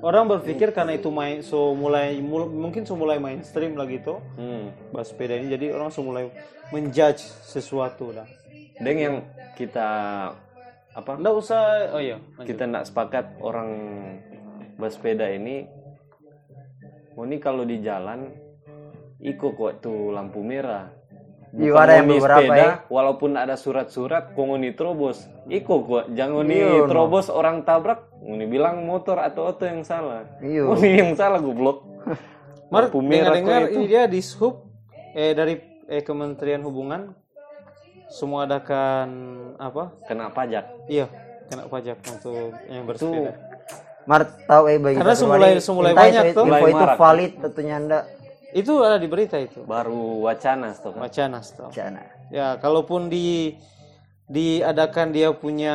orang berpikir karena itu main so mulai mul- mungkin so mulai mainstream lagi tuh hmm. bahas sepeda ini jadi orang so mulai menjudge sesuatu dah. Deng yang kita apa Nggak usah oh iya. lanjut. kita nggak sepakat orang bersepeda ini ini kalau di jalan iko kok tuh lampu merah Iya, ada yang beberapa, sepeda, ya. walaupun ada surat-surat ngoni terobos iko kok jangan Iya, nih terobos orang tabrak ngoni bilang motor atau auto yang salah Iya. ngoni yang salah goblok Mar, lampu merah dengar-dengar ini dia di Sub eh dari eh, Kementerian Hubungan semua adakan apa? kena pajak Iya, kena pajak untuk yang bersepeda. Mar tahu eh bagi Karena semulai- semulai entah banyak tuh. Info itu valid tentunya anda. Itu ada di berita itu. baru wacana kan Wacana toh. Cana. Ya, kalaupun di diadakan dia punya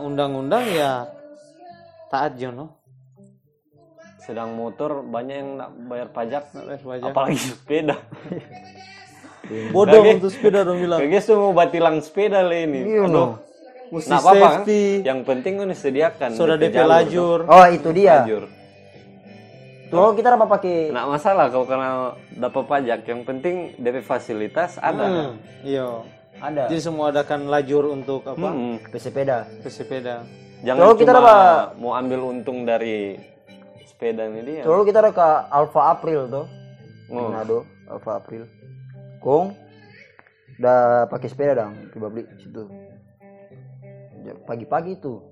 undang-undang ya taat Jono. sedang motor banyak yang nggak bayar pajak Wajah. apalagi sepeda Bodoh Kage- untuk sepeda dong bilang. Kayaknya semua batilang sepeda lah ini. Iya no. Mesti Nah, apa-apa kan? safety. Yang penting kan disediakan. Sudah DP DP lajur. Oh itu dia. Lajur. Tuh kita dapat pakai Nggak masalah kalau karena dapat pajak. Yang penting DP fasilitas ada. Hmm, iya. ada Jadi semua adakan lajur untuk apa? Hmm. pesepeda. Pesepeda. Jangan Kalau kita cuma dapat- mau ambil untung dari sepeda ini dia. Lalu kita ada ke Alpha April tuh. Oh. Manado, Alpha April. Kong udah pakai sepeda dong, coba beli situ. Pagi-pagi tuh.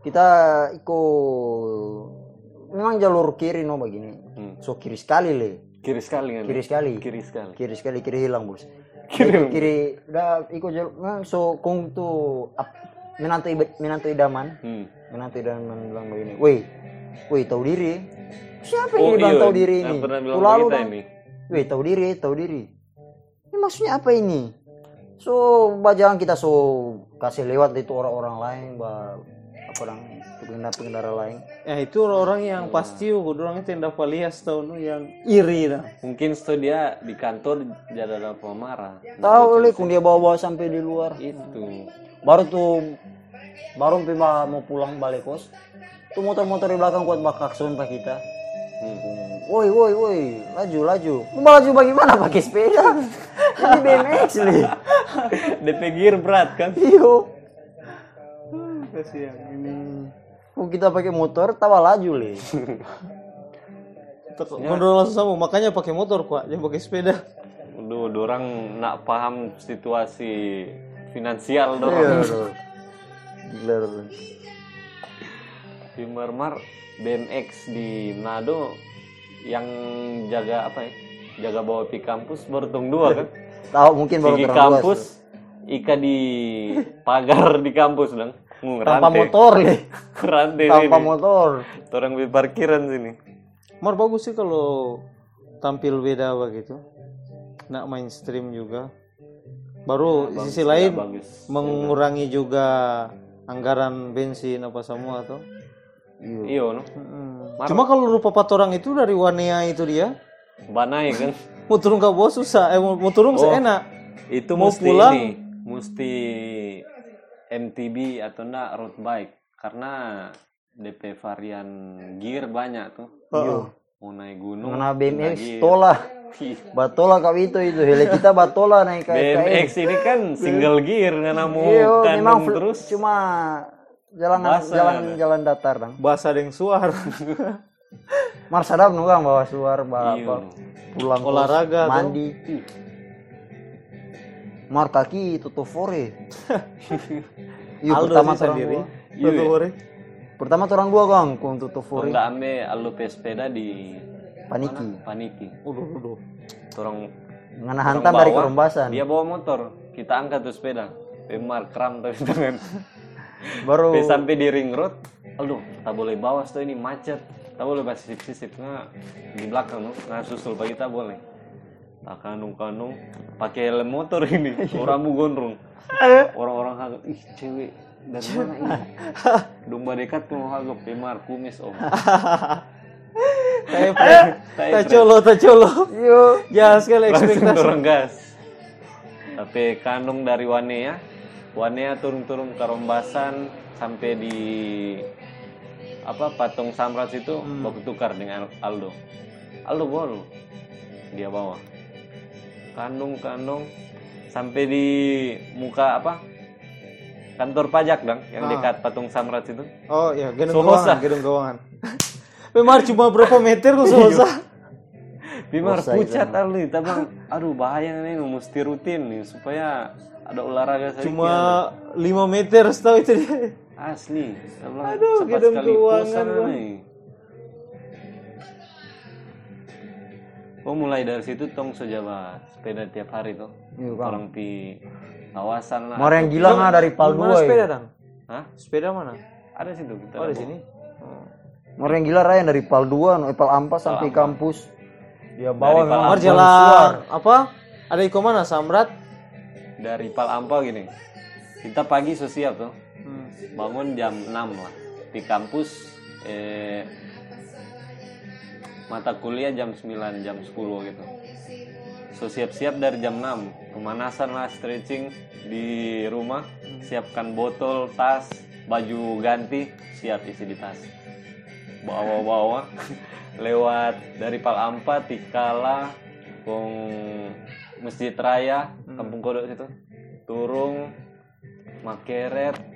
Kita ikut memang jalur kiri no begini. Hmm. So kiri sekali le. Kiri sekali kan? Kiri sekali. Kiri sekali. Kiri sekali kiri hilang bos. Kiri. kiri udah ikut jalur nah, so kong tuh ap- menantu menantu idaman Hmm. menantu idaman bilang begini woi woi tahu diri siapa Oh, yang bilang iya. tahu diri ini Tuh lalu ini. woi tahu diri tahu diri ini maksudnya apa ini So, ba jangan kita so kasih lewat itu orang-orang lain, ba apa orang pengendara-pengendara lain. Ya itu orang yang pasti orang itu yang lihat tahu nu yang iri dah. Mungkin setelah dia di kantor jadi ada pemarah. Tahu oleh kun dia bawa-bawa sampai di luar. Itu. Baru tuh baru pima mau pulang balik kos. Tuh motor-motor di belakang kuat bakakson pak kita. Hmm. Woi, woi, woi, laju, laju. Mau laju bagaimana pakai sepeda? Ini BMX nih. DP gear berat kan? Iyo. Kasihan ini. Kok kita pakai motor, tawa laju le. Menurut langsung sama, makanya pakai motor kok, jangan pakai sepeda. Aduh, orang nak paham situasi finansial Iya, dorang. aduh. Gila. Di Marmar BMX di Manado yang jaga apa ya? Jaga bawa pi kampus baru tong dua kan? Tahu mungkin baru luas. kampus, Ika di pagar di kampus dong. Hmm, Tanpa rantai. motor le. Rantai Tanpa sini. motor. Orang di parkiran sini. Mar bagus sih kalau tampil beda begitu. Nak mainstream juga. Baru di sisi lain bagus. mengurangi juga anggaran bensin apa semua tuh. Iya, no. Cuma kalau rupa patorang itu dari Wanea itu dia, Banai kan. mau turun ke bawah susah, eh mau, turun enak. Itu Mau mesti pulang? ini, mesti MTB atau enggak road bike karena DP varian gear banyak tuh. Iya. Mau naik gunung. Mana BMX tola. Ih, Batola kau itu itu. Hele kita batola naik ke BMX ini kan single gear mau Iya, memang kanan fl- terus. cuma jalan Basah jalan ada. jalan datar dong. Bahasa yang suar. Mar sadap nu Kang, bawa suar bawa Iya, pulang Olahraga, tuh. mandi. Mar kaki tutup fore. Iya pertama sendiri. Iya, hari. Pertama orang dua Kang, kung tutup Kalau fore. nggak ambil alu pe sepeda di Paniki. Paniki. Udah, udah. Orang Ngana hantam dari kerumbasan. dia bawa motor, kita angkat tuh sepeda. Pemar kram tapi tangan. Baru Sampai sampai di ring road, aduh, tak boleh bawa tuh ini macet. Tak boleh pas sisip-sisip nah, di belakang no. Nah, susul pagi tak boleh. Tak kanung-kanung, pakai helm motor ini, orang gondrong. Orang-orang hagap, ih cewek dari mana ini? Domba dekat mau hagap, pemar kumis om. Tak colo, tak colo. Yo. Jangan sekali Langsung ekspektasi. dorong gas. Tapi kanung dari Wanea, Wanea turun-turun ke Rombasan sampai di apa patung Samrat itu baku tukar dengan Aldo. Aldo bol dia bawa. Kandung kandung sampai di muka apa kantor pajak dong yang dekat patung Samrat itu. Oh ya, gedung Sohosa. keuangan, gedung keuangan. Memang cuma berapa meter tuh selesai. Bimar itu pucat ali, tabang aduh bahaya nih mesti rutin nih supaya ada olahraga sedikit. Cuma 5 meter setahu itu dia. asli. Tabang Aduh, gedung keuangan, nih. Oh mulai dari situ tong sejabat sepeda tiap hari tuh. Iya, Kang. Orang di kawasan lah. Mar yang gila nggak dari Pal Mana 2 sepeda, ya. Dang? Hah? Sepeda mana? Ada situ kita. Oh, di sini. Mar yang gila Ryan dari Pal 2, no, Pal Ampas sampai kampus. Dia bawa Dari memang jalan apa? Ada iko mana? Samrat? Dari Pal Ampa gini. Kita pagi so siap tuh. Hmm. bangun jam 6 lah di kampus eh, mata kuliah jam 9 jam 10 gitu so siap-siap dari jam 6 pemanasan lah stretching di rumah. Siapkan botol tas baju ganti siap isi di tas. Bawa-bawa. Lewat dari Palampa Tikala Kong Masjid Raya Kampung Kodok situ. Turun Makeret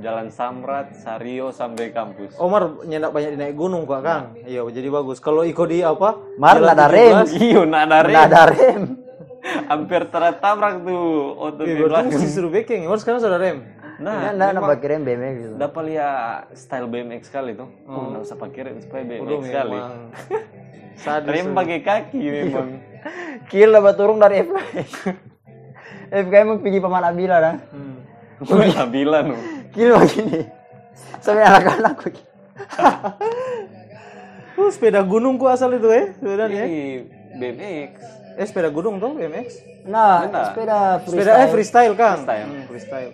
Jalan Samrat Sario sampai kampus Omar nyendak banyak di naik gunung kok, Kang. Iya, jadi bagus. Kalau iko di apa? Mar nggak ada rem. 17, iyo nak ada rem Nggak ada rem. hampir tertabrak tuh auto Iya, di belakang mesti suruh backing. Omar sekarang sudah rem. nah Nggak, nggak, nggak pakai rem BMX gitu. dapat lihat style BMX kali tuh oh. nggak usah pakai rem supaya BMX Udah kali rem pakai kaki memang Kill lah turun dari FK. FK emang pergi paman Abila dah. Hmm. Bilang no. Kill begini. Sampai anak-anak begini. Uh, sepeda gunung ku asal itu eh, sepeda ya. Ini BMX Eh sepeda gunung tuh BMX? Nah, Enggak. sepeda Sepeda eh freestyle kan? Freestyle. Hmm, freestyle.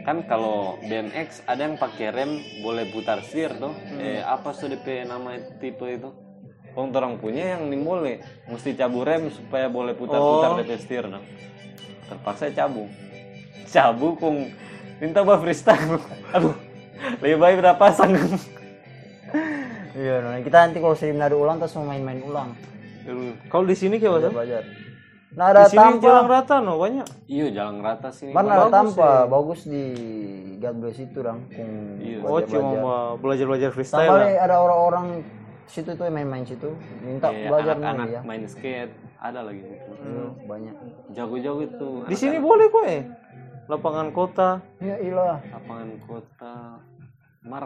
kan kalau BMX ada yang pakai rem boleh putar setir tuh eh apa sih DP nama tipe itu Kong orang punya yang nih boleh mesti cabu rem supaya boleh putar-putar Oh. DP setir dong terpaksa cabu cabu kong minta bah freestyle aduh lebih baik udah pasang Iya, nah, kita nanti kalau sering nado ulang terus mau main-main ulang. Kalau di sini kayak apa? belajar. Nah, ada Di sini jalan rata no banyak. iya jalan rata sih Mana ada Bagus tampa, bagus di God bless itu dong. Kung Iya. Oh cuma mau belajar-belajar freestyle Tambah lah. ada orang-orang situ tuh yang main-main situ minta Kayak belajar nih anak-anak ya. main skate ada lagi gitu Iya, banyak. jago-jago itu Di sini boleh kok eh. Lapangan kota. Ya ilah. lapangan kota mar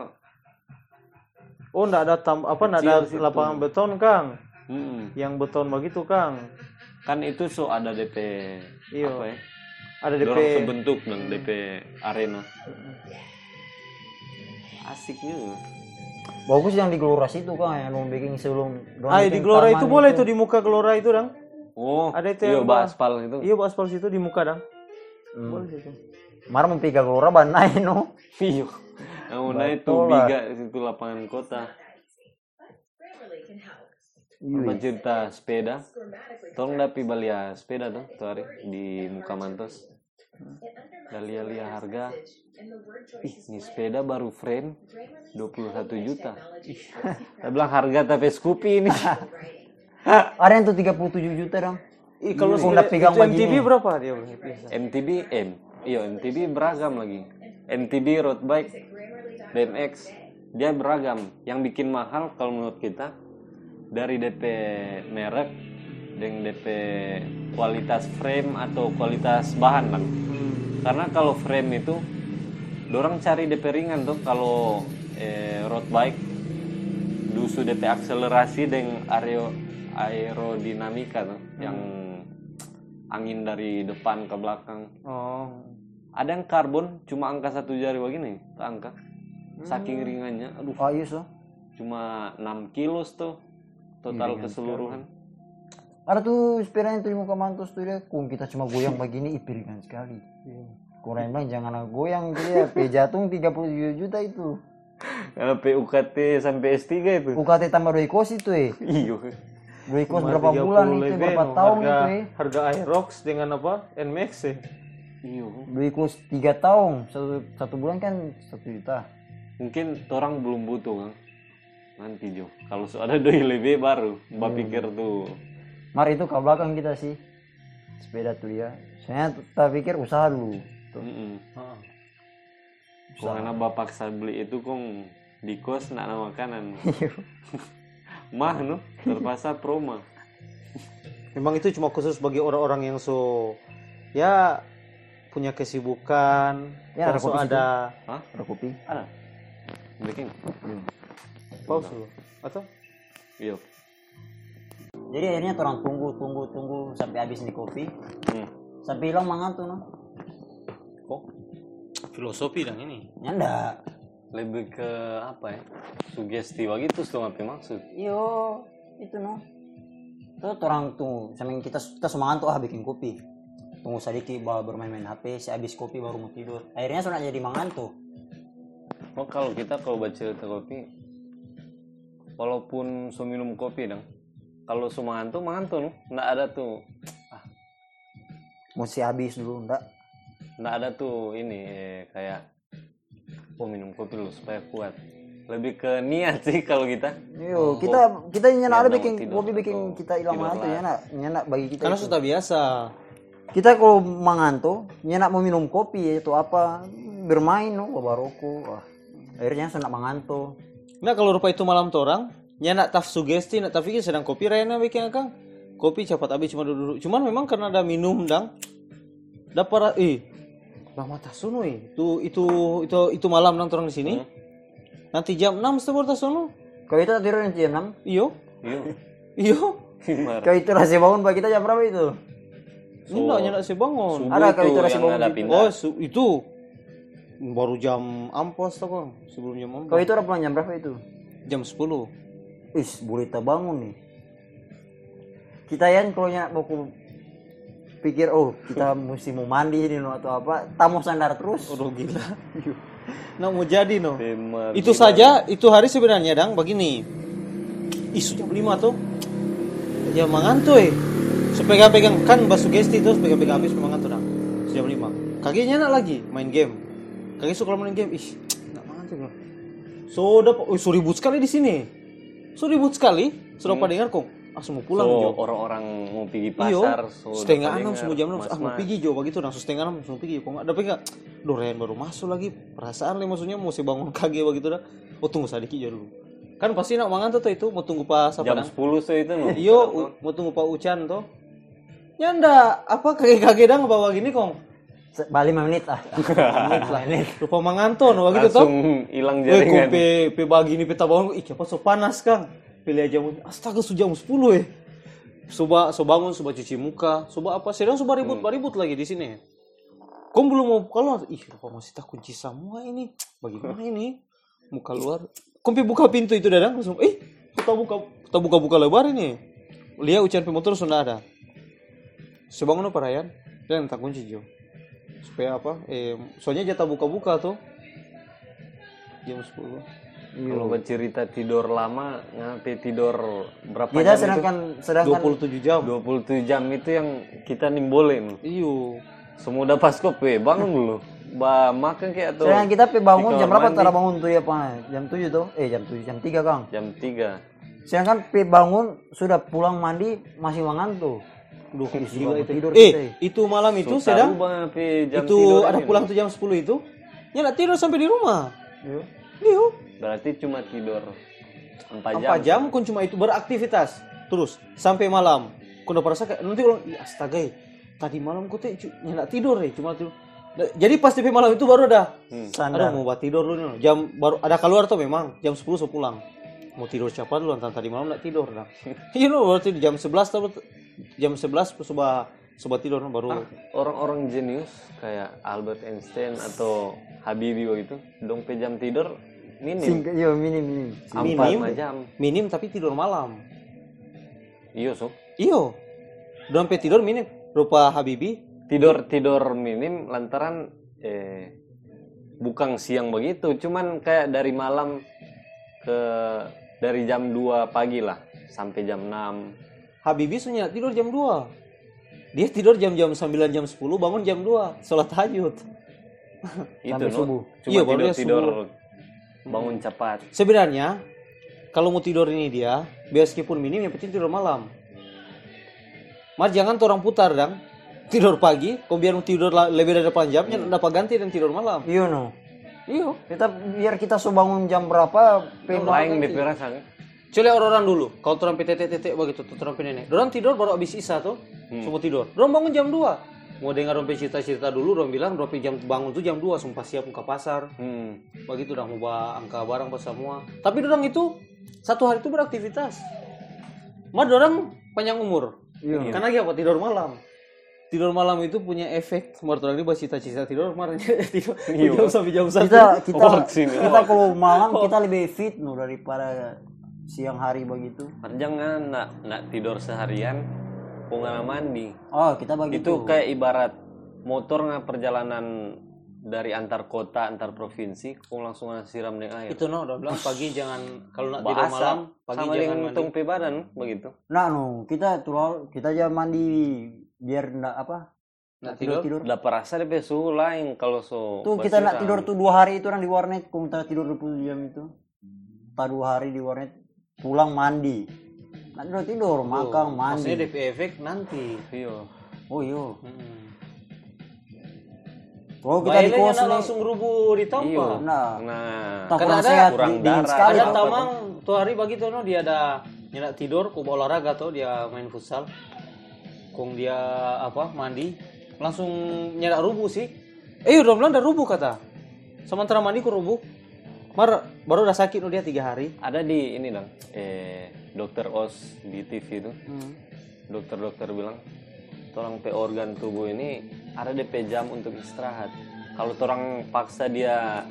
Oh enggak ada tam apa enggak ada situ. lapangan beton Kang. Hmm. Yang beton begitu Kang. kan itu so ada DP Iya. apa ya Ada DP dorong sebentuk dan DP arena asik juga Bagus yang di Gelora situ kan yang mau bikin sebelum Ah, di Gelora itu boleh tuh di muka Gelora itu, Dang. oh Ada itu iya yang aspal itu Iya, aspal situ di muka, Dang. Hmm. Mar mau piga Gelora banai no. iya. Yang mana itu Betul lah. biga itu lapangan kota. Apa cerita sepeda? Tolong dapi balia sepeda tuh tuh hari di muka mantos Dalia lia harga. Ih ini sepeda baru frame 21 juta. Ih saya bilang harga tapi Scoopy ini. Ada yang tuh 37 juta dong. Ih, kalau udah pegang itu MTB berapa dia biasa? MTB M. Iya MTB beragam lagi. MTB road bike BMX. Dia beragam. Yang bikin mahal kalau menurut kita dari DP merek dengan DP kualitas frame atau kualitas bahan kan karena kalau frame itu dorang cari DP ringan tuh. Kalau eh, road bike dusu DP akselerasi dengan aero aerodinamika tuh yang angin dari depan ke belakang Oh. ada yang karbon cuma angka satu jari begini tuh angka saking ringannya aduh Oh iya so. cuma 6 kilos tuh total keseluruhan Ada tuh sepeda yang tuh di muka mantos tuh dia. Kung kita cuma goyang begini, ih piringan sekali. Kung Ryan bilang jangan goyang gitu ya. P jatung 37 juta itu. kalau PUKT sampai S3 itu UKT tambah doi kos itu eh. iyo Kos Cuma berapa 30 bulan itu, lebih, berapa no. tahun harga, itu eh. Harga Aerox dengan apa? Nmax ya. iyo Doi kos 3 tahun, satu, satu bulan kan 1 juta. mungkin orang belum butuh kan nanti Jo kalau so ada doi lebih baru mbak pikir tuh Mar itu ke belakang kita sih. Sepeda tuh ya. Saya tak pikir usaha dulu. Tuh. Mm-mm. Ah. karena bapak paksa beli itu kong di kos nak makanan mah no terpaksa promo Memang itu cuma khusus bagi orang-orang yang so ya punya kesibukan, Ya, ada so kopi ada Hah? Ada kopi. ada bikin pause dulu. Atau iya Jadi akhirnya orang tunggu, tunggu, tunggu sampai habis nih kopi. hmm. Sampai hilang mangan tuh no. kok filosofi dan ini. Nyanda. Lebih ke apa ya sugesti begitu tuh apa maksud Iyo, itu no. Tuh orang tuh, sambil kita kita semangat tuh ah bikin kopi. Tunggu sedikit bawa bermain-main HP, si habis kopi baru mau tidur. Akhirnya sudah jadi mangan tuh. oh kalau kita kalau baca cerita kopi walaupun minum kopi dong kalau so mangan tuh mangan tuh no. nggak ada tuh Mesti habis dulu, enggak. nggak ada tuh ini eh, kayak oh minum kopi dulu supaya kuat lebih ke niat sih kalau kita Iyo, kita kita nyana ada bikin mau tidur kopi bikin kita hilang lah. nyana, nyana bagi kita. Karena itu. sudah biasa. Kita kalau mangan tuh nyana mau minum kopi itu apa bermain no, bawa rokok. Wah. Akhirnya sudah mangan tuh. Nah kalau rupa itu malam torang, nya nak taf sugesti, nak taf sedang kopi rena bikin akang. Kopi cepat habis cuma duduk. Cuman memang karena ada minum dang, dapat eh Bang mata sunu eh. Itu itu itu itu malam nang torang di sini. Nanti jam 6 setelah tas sunu. Kalau itu tidur nanti jam 6. Iyo. Iyo. gimana Kalau itu masih bangun bagi kita jam berapa itu? Enggak nya nak saya bangun. Ada tuh itu rasa bangun gitu. Oh, su- itu baru jam ampos tuh Kang. Sebelum jam Kalau ampos. itu pulang jam berapa itu? Jam 10. Is, boleh bangun nih. kita yang kalau nya mau ku pikir oh kita mesti mau mandi ini no, atau apa tamu sandar terus Udah gila. Nah mau jadi no. Itu saja itu hari sebenarnya dang begini. Isu jam 5 tuh. Ya mangantoy. Supaya pegang kan basugesti terus pegang-pegang habis mangantoy dang. Jam 5. Kaginya nak lagi main game. Kagi suka main game. Ih, nak mangantoy no. So dapat oh, so ribut sekali di sini. So ribut sekali. Sudah pada dengar kok. Ah semua pulang so, Jo. orang-orang mau pergi Iyo, pasar so setengah enam semua jam enam ah mau pergi jo begitu langsung setengah enam langsung pergi kok nggak ada enggak Dorian baru masuk lagi. Perasaan lah maksudnya mau si bangun kage begitu dah. Oh tunggu sadiki jo dulu. Kan pasti nak mangan tuh tuh itu. Mau tunggu pas apa jam 10 so itu no iyo u- mau tunggu pak Ucan tuh. Nyanda apa kage kage dah bawa gini kong? Lima menit ah menit lah. Menit. Lupa manganto no begitu tuh langsung hilang Weh, jaringan. pe, pe bagi ini peta bangun, ih apa so panas kang. Pilih aja astaga su jam 10 eh. Coba so bangun, coba cuci muka, coba apa, sedang coba ribut, ribut lagi di sini. Kong belum mau keluar, ih apa masih tak kunci semua ini, bagaimana ini? Mau keluar, kong pe buka pintu itu dadang langsung, eh kita buka, kita buka buka lebar ini. Lihat ujian pemotor sudah ada. So bangun apa Ryan? Dan tak kunci Jo. Supaya apa? Eh, soalnya jatah buka-buka tuh jam 10 kalau bercerita tidur lama ngapain tidur berapa kita jam sedangkan sedangkan 27 jam. Itu 27 jam itu yang kita nimbolin iyo. Semua udah pas kopi bangun dulu. Ba makan kayak atau sedangkan kita pe bangun jam berapa tara bangun tuh ya pak? Jam 7 tuh? Eh jam 7 jam 3 kang. Jam 3 sedangkan pe bangun sudah pulang mandi masih mengantuk Duh, Isi gila itu. tidur eh, itu malam itu Susah sedang jam itu tidur ada pulang tuh jam 10 itu. Ya nak tidur sampai di rumah. Iya. Iyo. Berarti cuma tidur 4 jam 4 jam kun cuma itu beraktivitas terus sampai malam. Kun udah perasa kayak nanti ulang, "Ih, astaga. eh, Tadi malam ku teh cu- nyenak tidur ya, cuma tidur. Da- Jadi pas tipe malam itu baru ada. Hmm. Aduh mau buat tidur dulu nih. Jam baru ada keluar tuh memang jam 10 so pulang. Mau tidur siapa dulu antara tadi malam nggak tidur dah. Iya no, berarti jam 11 tuh jam 11 coba coba tidur no, baru orang-orang jenius kayak Albert Einstein atau Habibie begitu dong pe jam tidur minim Singkat, iya minim minim. empat minim. jam minim tapi tidur malam. iya so Iyo. Dompet tidur minim. Rupa Habibi. tidur tidur minim lantaran eh bukan siang begitu cuman kayak dari malam ke dari jam 2 pagi lah sampai jam 6 Habibi sunya tidur jam 2. Dia tidur jam-jam 9 jam 10 bangun jam 2 sholat tahajud. itu Sampai no subuh. cuma Iya, tidur dia tidur subuh. Bangun cepat Sebenarnya kalau mau tidur ini dia, meskipun minim yang penting tidur malam. Mas jangan tuh orang putar dang. Tidur pagi, kau biar mau tidur la- lebih dari 8 jam, hmm. dapat ganti dan tidur malam. Iya no. Iyo. Kita biar kita so bangun jam berapa pe lain Coba orang-orang dulu, kalau orang tetek-tetek begitu, tuh orang nenek. Orang tidur baru habis isa tuh, semua tidur. Orang bangun jam 2. Mau dengar orang cerita-cerita dulu, orang bilang orang jam bangun tuh jam 2, sumpah siap ke pasar. hmm. Begitu dah mau bawa angka barang pas semua. Tapi orang itu satu hari itu beraktivitas. Mah orang panjang umur. Iya. Karena apa? Tidur malam. Tidur malam itu punya efek. Menurut orang ini bahas cita-cita tidur kemarin tidur Iya. jam sampai jam satu. Kita kita Vaksin. kita kalau malam kita lebih fit no daripada siang hari begitu. jangan nak nak tidur seharian nggak mandi Oh kita begitu. itu kayak ibarat motor nggak perjalanan dari antar kota antar provinsi kok langsung nggak siram dengan air Itu no, udah bilang pagi jangan kalau nak tidur malam pagi sama jangan dengan mandi. tung badan begitu Nah no kita tuh kita aja mandi biar ndak apa Nak tidur tidur? udah perasa deh suhu lain kalau so Tuh kita nak tidur tuh dua hari itu orang di warnet, kita tidur 20 jam itu. Tak dua hari di warnet, pulang mandi. Nak tidur tidur, makan, mandi. Maksudnya DP efek nanti. iya Oh iya. Hmm. Kalau kita di Bailnya kos nih, langsung rubuh di iya tompa. nah, nah tak Kan kurang ada sehat, kurang di- darah. sekali. Ada tamang tuh hari bagi tuh no dia ada nyenak tidur, kok bawa olahraga tuh dia main futsal. Kong dia apa mandi langsung nyenak rubuh sih. Eh udah bilang udah rubuh kata. Sementara mandi ku rubuh. Mar baru udah sakit no dia tiga hari. ada di ini dong eh dokter os di TV itu Hmm. dokter-dokter bilang tolong pe organ tubuh ini ada DP jam untuk istirahat kalau orang paksa dia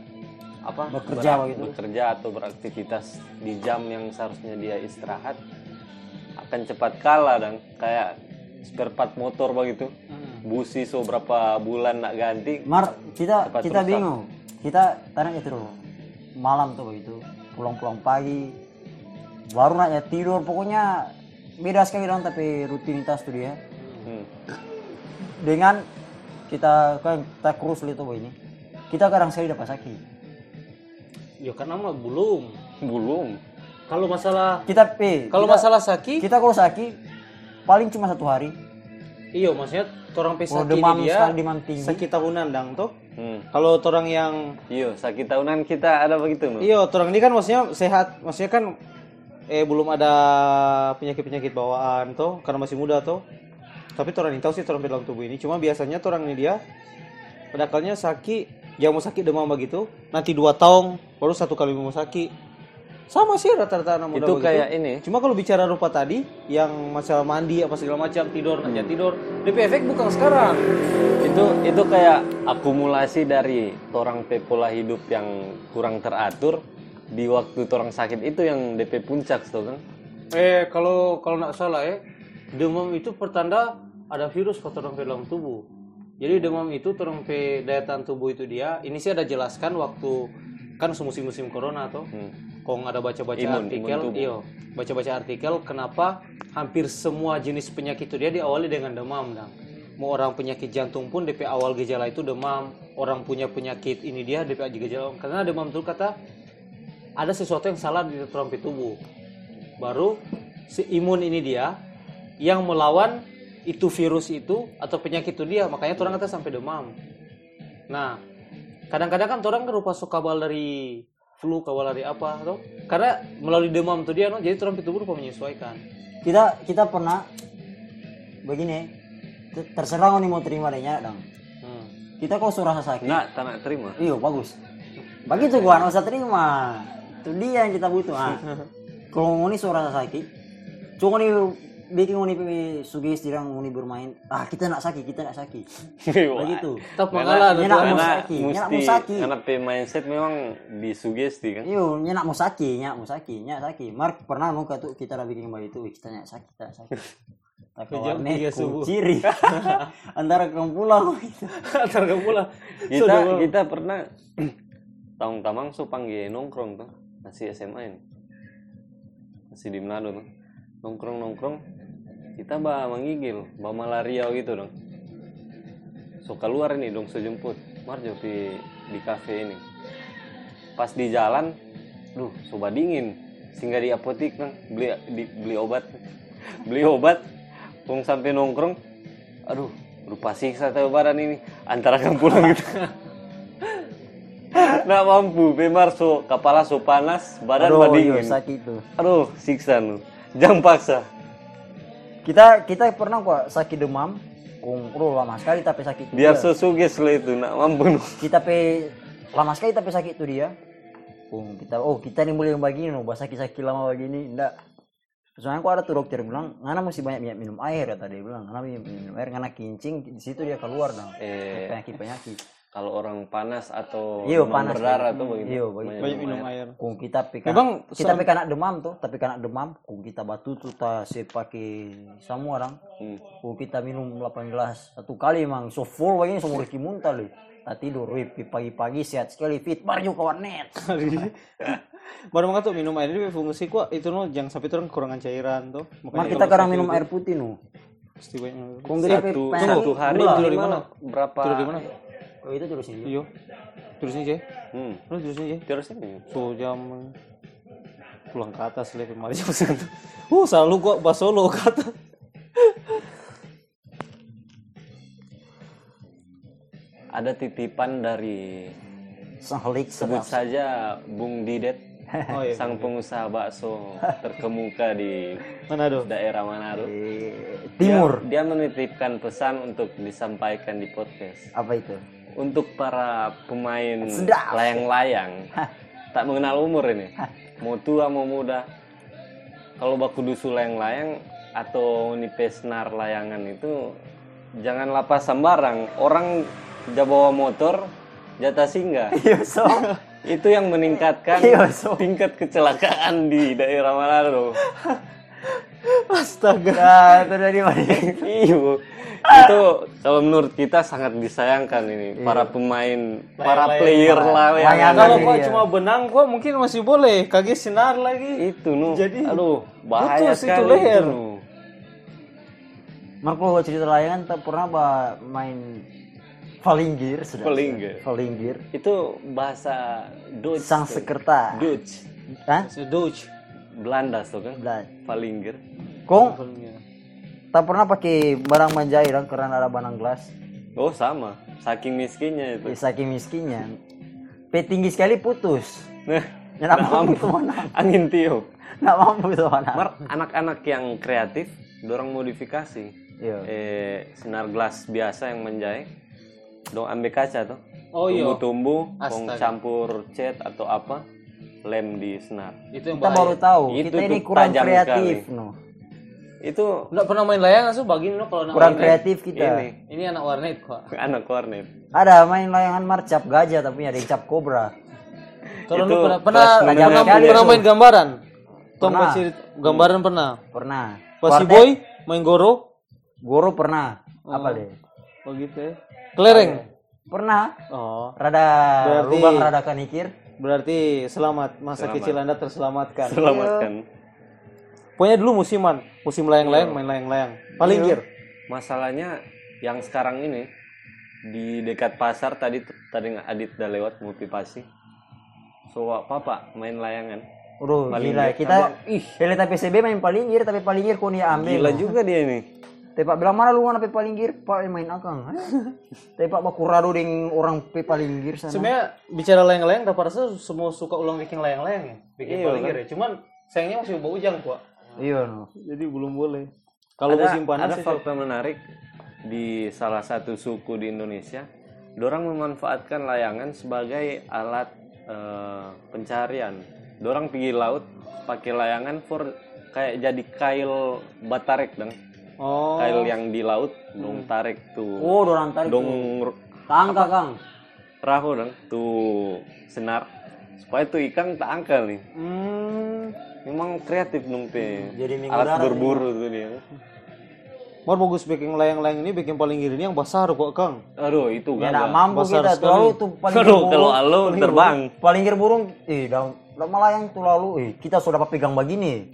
apa Bekerja berak- begitu. bekerja atau beraktivitas di jam yang seharusnya dia istirahat akan cepat kalah dan kayak spare part motor begitu Hmm. busi so berapa bulan nak ganti Mar, kita kita rusak. bingung. Kita tanya tidur malam tuh begitu, pulang-pulang pagi, baru nak ya tidur. Pokoknya beda sekali dong tapi rutinitas tuh dia. hmm. Dengan kita kan kita kurus itu ini, kita kadang sekali dapat sakit. Ya karena mah belum. belum Kalau masalah Kita p, kalau kita, masalah sakit, kita kalau sakit paling cuma satu hari. iya maksudnya orang pe Kalau sakit demam dia sekali demam tinggi, sakit tahunan dang toh. hmm. Kalau orang yang iyo sakit tahunan kita ada begitu no? iya orang ini kan maksudnya sehat, maksudnya kan eh belum ada penyakit-penyakit bawaan toh karena masih muda toh. Tapi orang ini tahu sih orang dalam tubuh ini. Cuma biasanya orang ini dia pada kalanya sakit, mau sakit demam begitu, nanti dua tahun baru satu kali mau sakit. Sama sih rata-rata anak muda itu begitu. kayak ini Cuma kalau bicara rupa tadi, yang masalah mandi apa segala macam tidur nanya tidur, DP efek bukan sekarang. itu itu kayak akumulasi dari orang pola hidup yang kurang teratur di waktu orang sakit itu yang DP puncak tuh kan Eh kalau kalau nggak salah ya, demam itu pertanda ada virus orang dalam tubuh. Jadi demam itu orang pe daya tahan tubuh itu dia. Ini sih ada jelaskan waktu kan musim-musim corona tuh. hmm. Kong ada baca-baca Imun, artikel, imun iyo, baca-baca artikel kenapa hampir semua jenis penyakit itu dia diawali dengan demam, dang. Mau orang penyakit jantung pun DP awal gejala itu demam, orang punya penyakit ini dia DP gejala karena demam itu kata ada sesuatu yang salah di trompet tubuh. Baru si imun ini dia yang melawan itu virus itu atau penyakit itu dia, makanya orang kata sampai demam. Nah, kadang-kadang kan orang kan rupa suka kabal dari flu, kabal dari apa, atau karena melalui demam itu dia, no, jadi trompet tubuh rupa menyesuaikan. kita kita pernah begini, ter- terserah nih mau terima adanya dong. Hmm. Kita kalau suara sakit, nggak tak nak terima Iya bagus. Begitu gua nggak usah terima. Itu dia yang kita butuh. Ah. Kalau ngoni suara sakit, cuma nih bikin ngoni pi sugesti orang ngoni bermain. Ah kita nak sakit, kita nak sakit. Begitu. Tetap mengalah, Nyenak mau karena sakit, nyenak mau sakit. karena mindset memang disugesti kan Iyo, nyenak mau sakit, nyenak mau sakit, nyenak sakit. Mark pernah mau tuh kita udah bikin kembali itu, "Wih, kita nyenak sakit, kita nyenak sakit. Tiga subuh. ciri antara kamu pulang gitu. Antar kamu lah. kita kita pernah tahun tamang so panggil nongkrong tuh masih SMA ini? Masih di Manado tuh nongkrong nongkrong kita bawa mengigil bawa malaria gitu dong. So keluar ini dong so jemput Marjo di di kafe ini. Pas di jalan duh soba dingin. Singgah di apotik kan beli di, beli obat. Beli obat. Pung sampai nongkrong aduh rupa siksa tahu ini. Antara pulang gitu nggak mampu bemar so kepala so panas badan Aduh, mah iyo, dingin sakit tuh. aduh siksa nu jangan paksa. Kita kita pernah kok sakit demam, kung aduh, lama sekali tapi sakit biar sesuges lah itu nak mampu nu. Kita pe lama sekali tapi sakit tuh dia. Kung kita oh kita nih boleh begini no bahasa sakit sakit lama begini enggak soalnya kok ada tuh dokter bilang ngana mesti banyak banyak minum air kata dia bilang. Ngana minum, minum air ngana kincing di situ dia keluar dong eh. Penyakit penyakit kalau orang panas atau demam panas, berdarah tuh begitu Iya, begitu. Banyak minum air. kung kita pe Memang kita pe kena demam tuh tapi kena demam kung kita batu tuh ta se pakai semua orang Hmm. kung kita minum 8 gelas satu kali emang so full begini semua Ricky muntah deh tak tidur pagi-pagi sehat sekali fit baru ke warnet Baru mengatakan tuh minum air ini fungsi kok itu no jangan sampai orang kekurangan cairan tuh. Mak kita kadang minum air putih nu. Pasti banyak. Kung gede pe satu, satu hari. Tidur di mana? berapa Tidur di mana? Oh itu terus ini. Iya. Terus nih, Jay. hmm. Lu terus nih, Jay. terus ini So jam pulang ke atas lah kemarin jam satu. Uh, selalu kok baso lo ke atas. ada titipan dari Sahlik sebut sedap. saja Bung Didet Oh iya. sang pengusaha bakso terkemuka di Manado. daerah Manado Eh, Dia- Timur. dia, menitipkan pesan untuk disampaikan di podcast Apa itu? Untuk para pemain layang-layang tak mengenal umur ini. Mau tua mau muda. Kalau baku dusu layang-layang atau nipesnar layangan itu jangan lapas sembarang. Orang ja bawa motor jatah singgah. Iya so. itu yang meningkatkan Iya, so. tingkat kecelakaan di daerah Manado Astaga. Nah, terjadi mana? Iyo. itu kalau menurut kita sangat disayangkan ini para pemain, para player layangan. layangan. Kalau Iya. kok cuma benang kok mungkin masih boleh. Kagak sinar lagi. Itu nu. Jadi, aduh, bahaya putus itu sekali leher. nu. Marco cerita layangan tak pernah ba main Valinggir sudah. Valinggir. Valinggir. Itu bahasa Dutch. Sang sekerta. Dutch. Hah? Sedouch. Belanda tuh kan. Belah. Palingger. Kong tak pernah pakai barang manjai dong karena ada barang gelas. Oh sama, saking miskinnya itu. Ya, saking miskinnya. P tinggi sekali putus. Nah, Ya, nak mampu mana? angin tiup. Nak mampu tuh mana? Mar, anak-anak yang kreatif, dorang modifikasi. Iya. Eh, senar gelas biasa yang menjahit, dong ambil kaca tuh. Oh iya. Tumbuh-tumbuh, campur cat atau apa, lem di senar. Itu yang Kita bahaya. baru tahu. Itu kita ini kurang tajam kreatif, sekali. no. Itu Nggak pernah main layangan so bagini no kalau Kurang warnet. kreatif kita. ini Ini anak warnet kok. anak warnet. Ada main layangan marcap gajah tapi ada yang cap kobra. Kalau Itu lu pernah pernah pernah, pernah main gambaran? Tong Pernah. baca gambaran pernah. Pernah. Pas si Quartet, boy main goro Goro pernah. Apa deh? Oh gitu ya. Kelereng. Pernah. Oh. Rada Berarti- lubang rada kanikir. Berarti selamat masa Selamat. kecil Anda terselamatkan. Selamatkan. Pokoknya dulu musiman, musim layang-layang main layang-layang. Palinggir. Masalahnya yang sekarang ini di dekat pasar tadi tadi Adit udah lewat motivasi. So papa main layangan. Palinggir. gila. Kita Abang, ih. Pelita PCB main palinggir tapi palinggir kau nih ambil. Gila juga dia ini. Tapi Pak bilang mana lu mana pe palinggir? Pak main akang. Tapi Pak baku rado deng orang pe palinggir sana. Sebenarnya bicara layang-layang, dapat rasa semua suka ulang bikin layang-layang ya, bikin Iya, palinggir ya. Cuman sayangnya masih bau ujang kok. Iya no. Jadi belum boleh. Kalau ada, musim panas ada sih, fakta menarik di salah satu suku di Indonesia, dorang memanfaatkan layangan sebagai alat eh, pencarian. Dorang pergi laut pakai layangan for kayak jadi kail batarek dong. Oh, Kail yang di laut dong tarik tuh. Oh, dorang tarik. dong tuh. Tangka Kang. rahu dong tuh senar supaya tuh ikan tak angkel nih. hmm, Memang kreatif dong pe. Jadi minggu alat berburu tuh dia. Mar bagus bikin layang-layang ini bikin palinggir ini yang besar kok Kang. Aduh itu Ya gagah. nak mampu Besar kita sekali. terlalu tuh palinggir Aduh, burung. kalau alo terbang. Palinggir burung, eh dah dah melayang tuh lalu, eh kita sudah dapat pegang begini.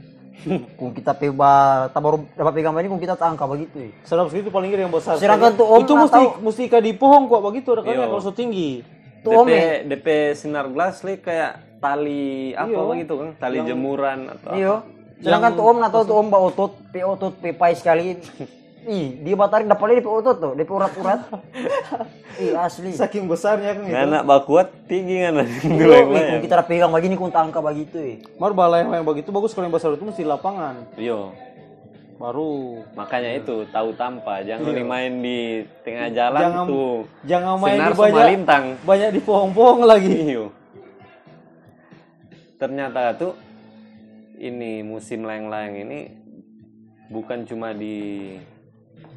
Kung kita peba, tak baru dapat pegang begini, kung kita tak angka begitu. Eh. Sekali itu palinggir yang besar. Sedangkan tuh Om itu mesti tahu. mesti ikat di pohon kok begitu ada kalau so tinggi. Tuh DP, Om eh. DP sinar gelas li kayak tali apa begitu kan? Tali jemuran atau Iya. Sedangkan tuh om tahu tuh om mbak otot, pe otot, pe pai sekali. Ih, dia batarik dapat dia pe otot tuh, pe urat-urat. Ih asli. Saking besarnya kan apa. itu. Anak bakuat tinggi kan Iya, eh, kung kita pegang begini, kung tak angka begitu. Eh. Mar bala yang begitu bagus kalau yang besar itu mesti di lapangan. Yo, Baru makanya itu tahu tanpa, jangan main di tengah jalan Jangan- tuh. jangan main di banyak lintang. banyak di pohon-pohon lagi. Iyo. Ternyata tuh ini musim layang-layang ini bukan cuma di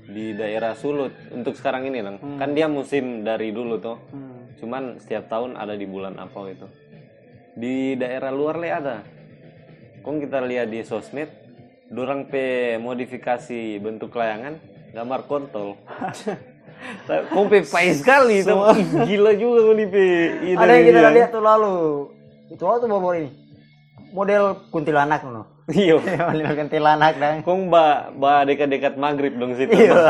di daerah Sulut untuk sekarang ini lang. Kan dia musim dari dulu tuh. Hmm. Cuman setiap tahun ada di bulan apa itu. Di daerah luar le ada. Kong kita lihat di sosmed, dorang pe modifikasi bentuk layangan gambar kontol. Kong pe pai sekali itu. Gila juga kong pe. Ada yang kita lihat tuh lalu. Itu tuh baru ini. Model kuntilanak no. Iya. Model kuntilanak dan. Kong ba ba dekat-dekat maghrib dong situ. Iya.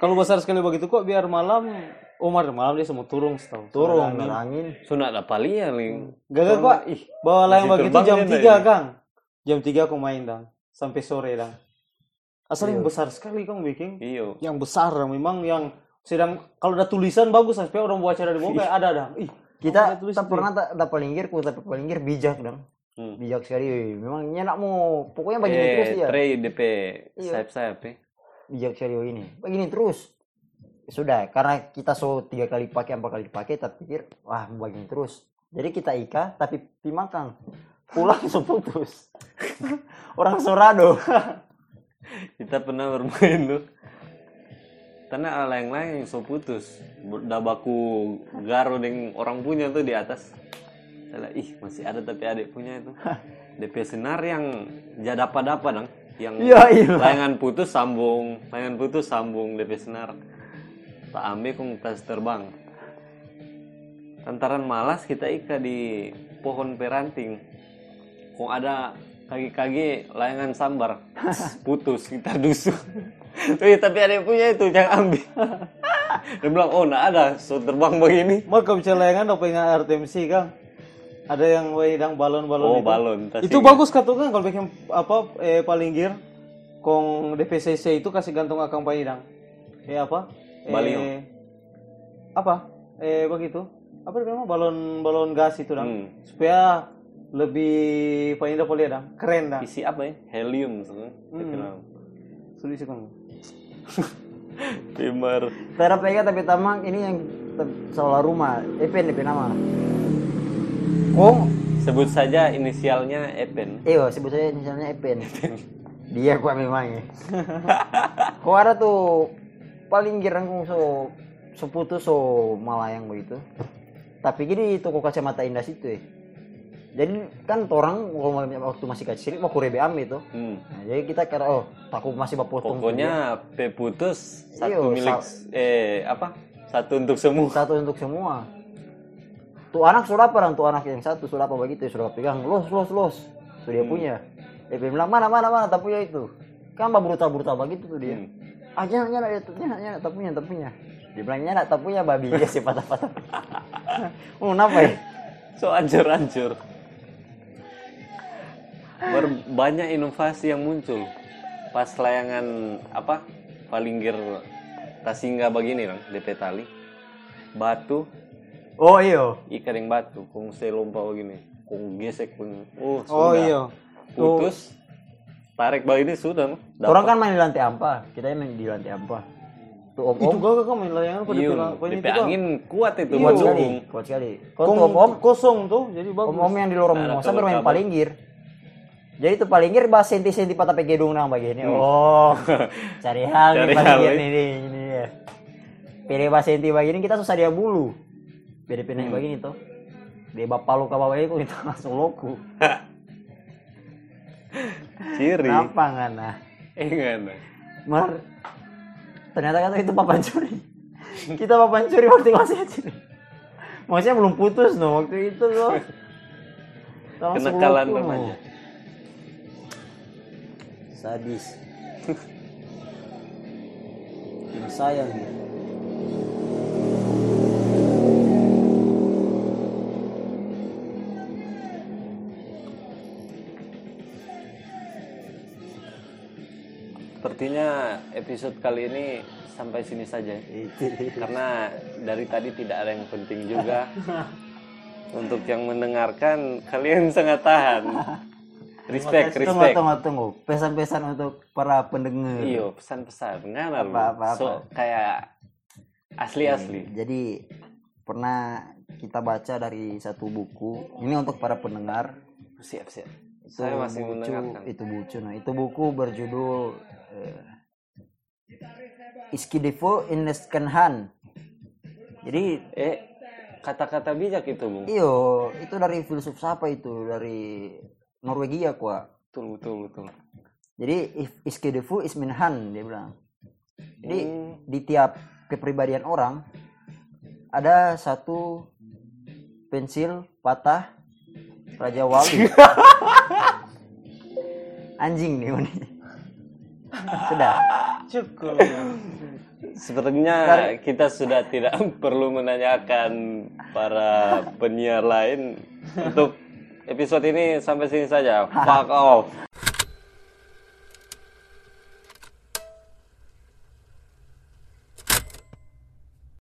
Kalau besar sekali begitu kok biar malam Umar malam dia semua turun setahu. Turun Angin. angin. Sunat apa lia ling. Gagak kok. Ih, Bawa layang begitu jam dia, 3 Nay. Kang. Jam 3 aku main dang. Sampai sore dang. Asal yang besar sekali Kang bikin. iyo. Yang besar memang yang sedang kalau ada tulisan bagus supaya orang buat acara di bawah kayak ada dang. Ih, Kita tak pernah tak dapat linggir, ku tapi palinggir bijak dong. Hmm. Bijak sekali. Memang nyenak mau pokoknya begini terus Eh, ya. tray DP Iya. sayap-sayap eh. Bijak sekali ini. Begini terus. Sudah, karena kita so tiga kali pakai, empat kali pakai, tak pikir, wah begini terus. Jadi kita ika, tapi pimakang. Pulang so putus. Orang sorado. Kita pernah bermain tuh. Tanah ala yang lain so putus. Udah baku garo dengan orang punya tuh di atas. Ih masih ada tapi adik punya itu. DP senar yang jada dapat dong yang iya. layangan putus sambung layangan putus sambung DP senar. Tak ambil kong tas terbang. Lantaran malas kita ika di pohon peranting. Kok ada kaki-kaki layangan sambar putus kita dusuk Wih, tapi ada yang punya itu jangan ambil dia bilang oh nah ada so terbang begini. Mau kalau bisa layangan dong pengen RTMC kang. Ada yang wedang balon-balon oh itu. balon Itu bagus kata kan kalau bikin apa eh, paling gear kong DPCC itu kasih gantung akang paidang. Eh apa? Eh, Balio. apa? Eh begitu. Apa namanya balon balon gas itu dong. Hmm. Supaya lebih paling dapat lihat dong. Keren dong. isi apa ya helium sebenarnya Hmm. Sulit sih Tera pegang tapi tamang ini yang seolah rumah. Epen DP nama. Kong, sebut saja inisialnya Epen iyo sebut saja misalnya Epen. Dia kuat memang ya. Kok ada tuh paling girang kong so so putus so malayang begitu. Tapi gini toko kacamata indah situ ya. Jadi kan orang waktu masih kecil mau kurebe am itu. hmm. Nah, jadi kita kira oh takut masih bapotong. pokoknya P putus Iya, satu milik eh apa satu untuk semua satu untuk semua. Tuh anak sudah apa tuh anak yang satu sudah apa begitu sudah pegang los los los. Tuh dia punya. Dia bilang mana mana mana tak punya itu. Kan bah brutal brutal begitu tuh dia. Hmm. Ah jangan jangan itu jangan jangan tak punya tak punya. Dia bilang jangan tak punya babi dia sih patah patah. oh kenapa ya? so hancur-hancur Ber- banyak inovasi yang muncul pas layangan apa palinggir tasingga begini dong DP tali batu Oh iya. ikan yang batu kung saya lompat begini kung gesek pun oh Oh sudah. iya. putus tarik begini sudah no? Orang kan main di lantai ampa, kita main di lantai ampa. Tuh om Itu om gak kan main layangan pada paling DP itu angin kuat itu Iya. buat kuat sekali, kuat sekali. Kau Kong tuh om om kosong tuh jadi bagus. Om-om yang di lorong Nah, Mimosa kalau bermain kabar- palinggir. Jadi itu palinggir bahas senti-senti patah gedung nang begini. Oh, cari hal Cari nih nih ini ya. Pilih bahas senti begini kita susah dia bulu. Beda pindah begini tuh. Dia bapak lu ke bawah itu kita langsung loku. ciri Kenapa nggak nah? eh enggak nah. Mar, ternyata kata itu papan curi. Kita papan curi waktu masih kecil. Maksudnya belum putus no waktu itu loh. Kenakalan loku, no. namanya Sadis. Sayang ya. Sepertinya episode kali ini sampai sini saja. Karena dari tadi tidak ada yang penting juga. Untuk yang mendengarkan kalian sangat tahan. Respect, Tunggu, respect. tunggu, tunggu. Pesan-pesan untuk para pendengar. Iyo, pesan-pesan. Nggak. Apa, apa, apa. So, kayak asli-asli. Jadi pernah kita baca dari satu buku. Ini untuk para pendengar. Siap, siap. Itu Saya masih mendengarkan. Itu buku. Nah, itu buku berjudul Iski Devo in Neskenhan. Jadi Eh, kata-kata bijak itu, Bung. iyo itu dari filsuf siapa itu dari Norwegia kuah. Betul, betul, betul. Jadi if Iski Devo is minhan dia bilang. Jadi Hmm. di tiap kepribadian orang ada satu pensil patah Raja Wali. Anjing nih. Sudah. Cukup. Sepertinya kita sudah tidak perlu menanyakan para penyiar lain untuk episode ini sampai sini saja. Fuck off.